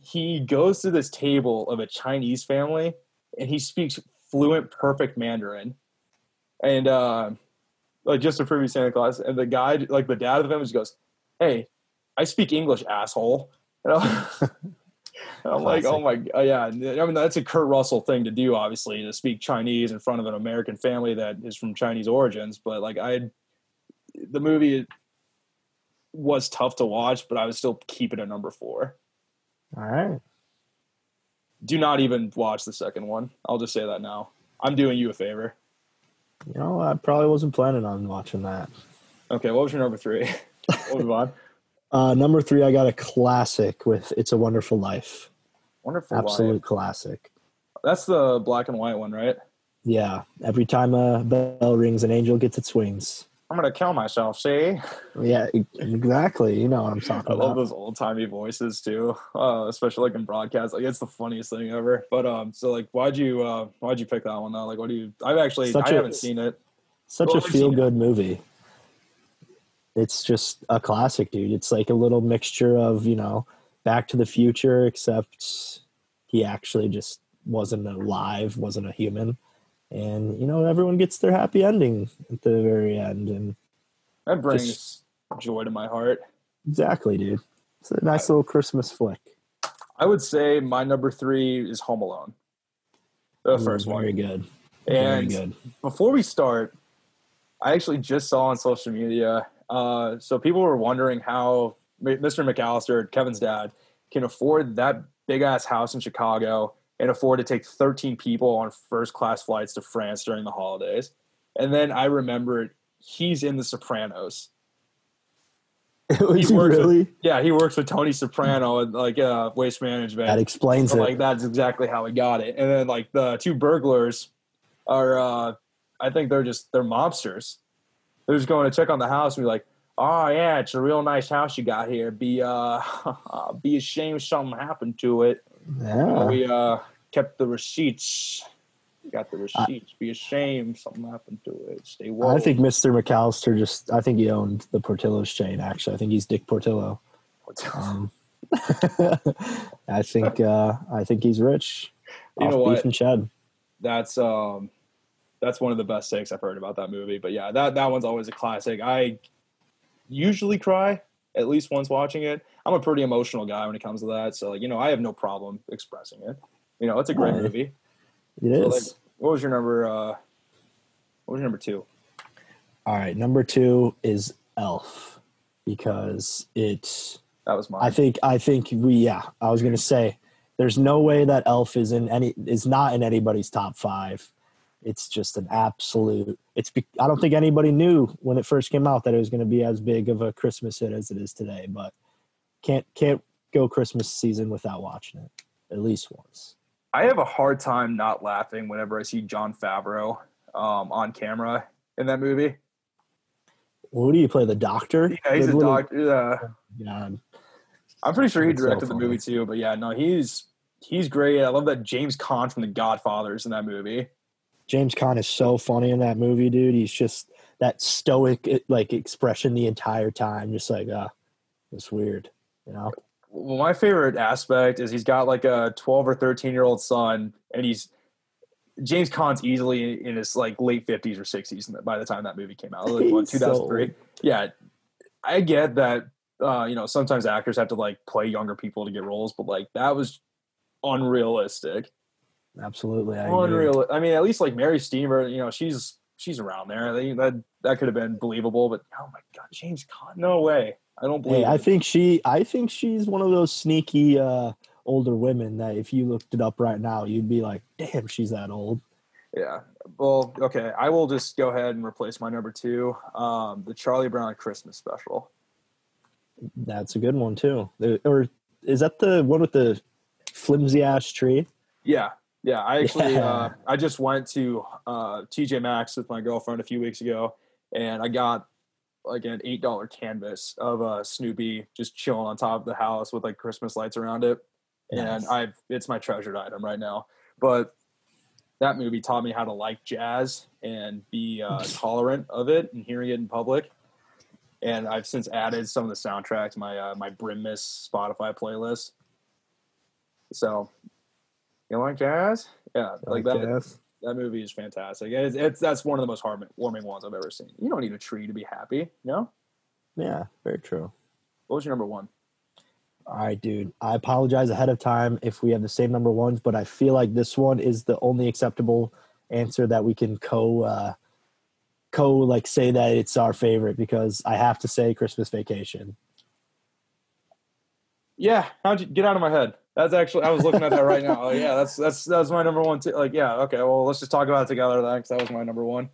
he goes to this table of a Chinese family and he speaks fluent, perfect Mandarin, and uh, like just to prove he's Santa Claus. And the guy, like the dad of the family, just goes, "Hey, I speak English, asshole." And I'm, I'm like, "Oh my, uh, yeah." I mean, that's a Kurt Russell thing to do, obviously, to speak Chinese in front of an American family that is from Chinese origins. But like, I, the movie was tough to watch, but I would still keep it at number four. All right. Do not even watch the second one. I'll just say that now. I'm doing you a favor. You know, I probably wasn't planning on watching that. Okay, what was your number three? we'll move on. Uh, number three, I got a classic with "It's a Wonderful Life." Wonderful. Absolute Life. classic. That's the black and white one, right? Yeah. Every time a bell rings, an angel gets its wings. I'm gonna kill myself. See, Yeah, exactly. You know what I'm talking about. I love those old timey voices too, uh, especially like in broadcast. Like it's the funniest thing ever. But um, so like, why'd you uh, why'd you pick that one though? Like, what do you? I've actually Such I a- haven't seen it. Such Well, a feel it. good movie. It's just a classic, dude. It's like a little mixture of, you know, Back to the Future, except he actually just wasn't alive, wasn't a human. And, you know, everyone gets their happy ending at the very end. And That brings joy to my heart. exactly, dude. It's a nice little Christmas flick. I would say my number three is Home Alone, the first Ooh, one. Very good. Very good. before we start, I actually just saw on social media. Uh, so people were wondering how Mr. McAllister, Kevin's dad, can afford that big ass house in Chicago and afford to take 13 people on first class flights to France during the holidays. And then I remembered he's in The Sopranos. He works with- really? Yeah, he works with Tony Soprano and like uh, waste management. That explains So, it. like that's exactly how he got it. And then like the two burglars are uh I think they're just they're mobsters. They're just going to check on the house and be like, Oh yeah, it's a real nice house you got here. Be uh be ashamed something happened to it. Yeah. We uh kept the receipts. Got the receipts. Be ashamed something happened to it. Stay woke. I think Mr. McAllister just, I think he owned the Portillo's chain, actually. I think he's Dick Portillo. Um, I think uh, I think he's rich. You know what? Beef and shed. that's um that's one of the best takes I've heard about that movie. But yeah, that that one's always a classic. I usually cry at least once watching it. I'm a pretty emotional guy when it comes to that, so like you know I have no problem expressing it. You know, it's a great Right. movie. It So, is. like, what was your number? uh What was your number two? All right, number two is Elf because it. That was mine. I think I think we yeah. I was gonna say there's no way that Elf is in any is not in anybody's top five. It's just an absolute. It's. I don't think anybody knew when it first came out that it was going to be as big of a Christmas hit as it is today. But can't can't go Christmas season without watching it at least once. I have a hard time not laughing whenever I see Jon Favreau um, on camera in that movie. Who do you play? The doctor? Yeah, he's The a little- doctor. Yeah. Yeah, I'm pretty sure he It's so directed the movie too, but yeah, no, he's he's great. I love that James Caan from The Godfather is in that movie. James Caan is so funny in that movie, dude. He's just that stoic like expression the entire time, just like uh, it's weird, you know. Well, my favorite aspect is he's got like a 12 or 13 year old son, and he's James Caan's easily in his like late 50s or 60s by the time that movie came out. Like what, He's so 2003? yeah, I get that. Uh, you know, sometimes actors have to like play younger people to get roles, but like that was unrealistic. Absolutely, I agree. unreal. I mean, at least like Mary Steamer, you know, she's she's around there. They, that that could have been believable, but oh my god, James Caan, no way. I don't believe. Hey, I think she, I think she's one of those sneaky uh, older women that if you looked it up right now, you'd be like, damn, she's that old. yeah. Well, okay. I will just go ahead and replace my number two, um, the Charlie Brown Christmas special. That's a good one too. The- Or is that the one with the flimsy ash tree? Yeah, yeah. I actually, Yeah. uh, I just went to uh, TJ Maxx with my girlfriend a few weeks ago, and I got like an eight dollar canvas of uh, Snoopy just chilling on top of the house with like Christmas lights around it, and I've it's my treasured item right now. But that movie taught me how to like jazz and be uh, tolerant of it and hearing it in public. And I've since added some of the soundtrack to my uh, my Brimmiss Spotify playlist. So, you like jazz? Yeah, like that. Jazz. That movie is fantastic. It's, it's that's one of the most heartwarming ones I've ever seen. You don't need a tree to be happy. No. Yeah, very true. What was your number one? All right, dude. I apologize ahead of time if we have the same number ones, but I feel like this one is the only acceptable answer that we can co uh, co like say that it's our favorite because I have to say Christmas Vacation. Yeah, how'd you get out of my head? That's actually I was looking at that right now. Oh yeah, that's that's that's my number one too. Like yeah, okay. Well, let's just talk about it together then, because that was my number one.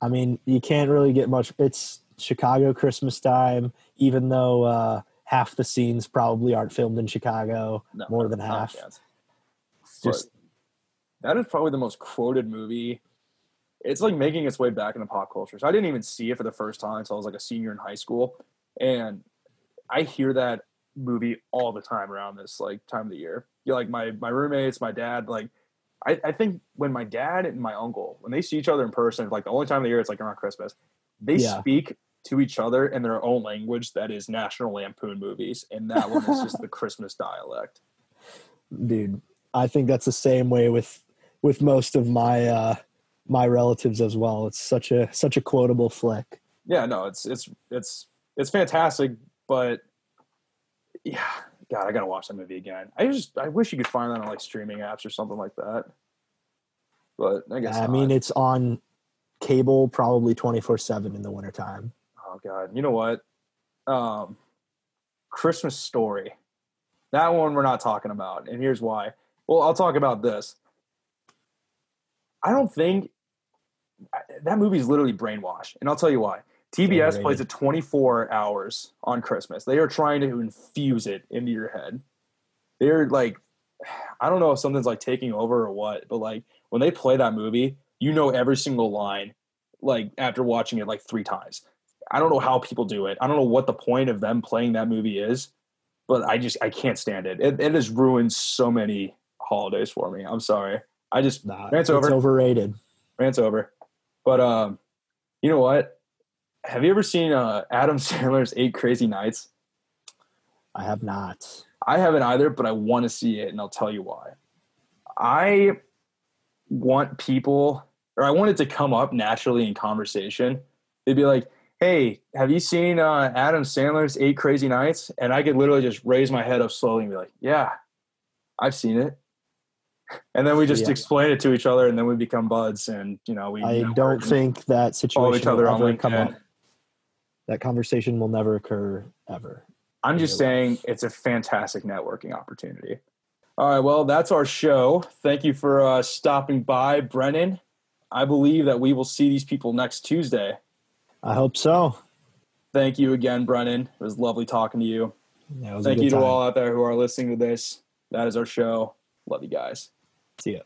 I mean, you can't really get much. It's Chicago Christmas time, even though uh, half the scenes probably aren't filmed in Chicago. No, More than half. Just But that is probably the most quoted movie. It's like making its way back into pop culture. So I didn't even see it for the first time until I was like a senior in high school, and I hear that movie all the time around this like time of the year. You like my my roommates, my dad. Like I, I think when my dad and my uncle when they see each other in person, like the only time of the year it's like around Christmas, they Yeah. speak to each other in their own language that is National Lampoon movies, and that one is just the Christmas dialect. dude i think that's the same way with with most of my uh my relatives as well it's such a such a quotable flick yeah no it's it's it's it's fantastic but yeah. God i gotta watch that movie again. I just i wish you could find that on like streaming apps or something like that. But i guess i not. mean it's on cable probably 24-7 in the wintertime. Oh god. You know what? Um christmas story. That one we're not talking about and here's why. Well i'll talk about this. I don't think that movie is literally brainwashed, and i'll tell you why tbs Overrated. plays it 24 hours on christmas they are trying to infuse it into your head they're like i don't know if something's like taking over or what but like when they play that movie you know every single line like after watching it like three times I don't know how people do it. I don't know what the point of them playing that movie is, but I just I can't stand it. It, it has ruined so many holidays for me. I'm sorry. I just nah, Rant's it's overrated rant's over. But um, you know what? Have you ever seen uh, Adam Sandler's Eight Crazy Nights? i have not I haven't either, but I want to see it, and I'll tell you why. I want people, or I want it to come up naturally in conversation. They'd be like, "Hey, have you seen uh, Adam Sandler's Eight Crazy Nights?" And I could literally just raise my head up slowly and be like, "Yeah, I've seen it." And then we just Yeah. explain it to each other, and then we become buds, and you know we. i don't think that situation other will ever come up that conversation will never occur ever I'm just saying it's a fantastic networking opportunity. All right, well, that's our show. Thank you for uh, stopping by, Brennan. I believe that we will see these people next Tuesday. i hope so Thank you again, Brennan. It was lovely talking to you. yeah, it was a Thank you to time. all out there who are listening to this. That is our show. Love you guys. see ya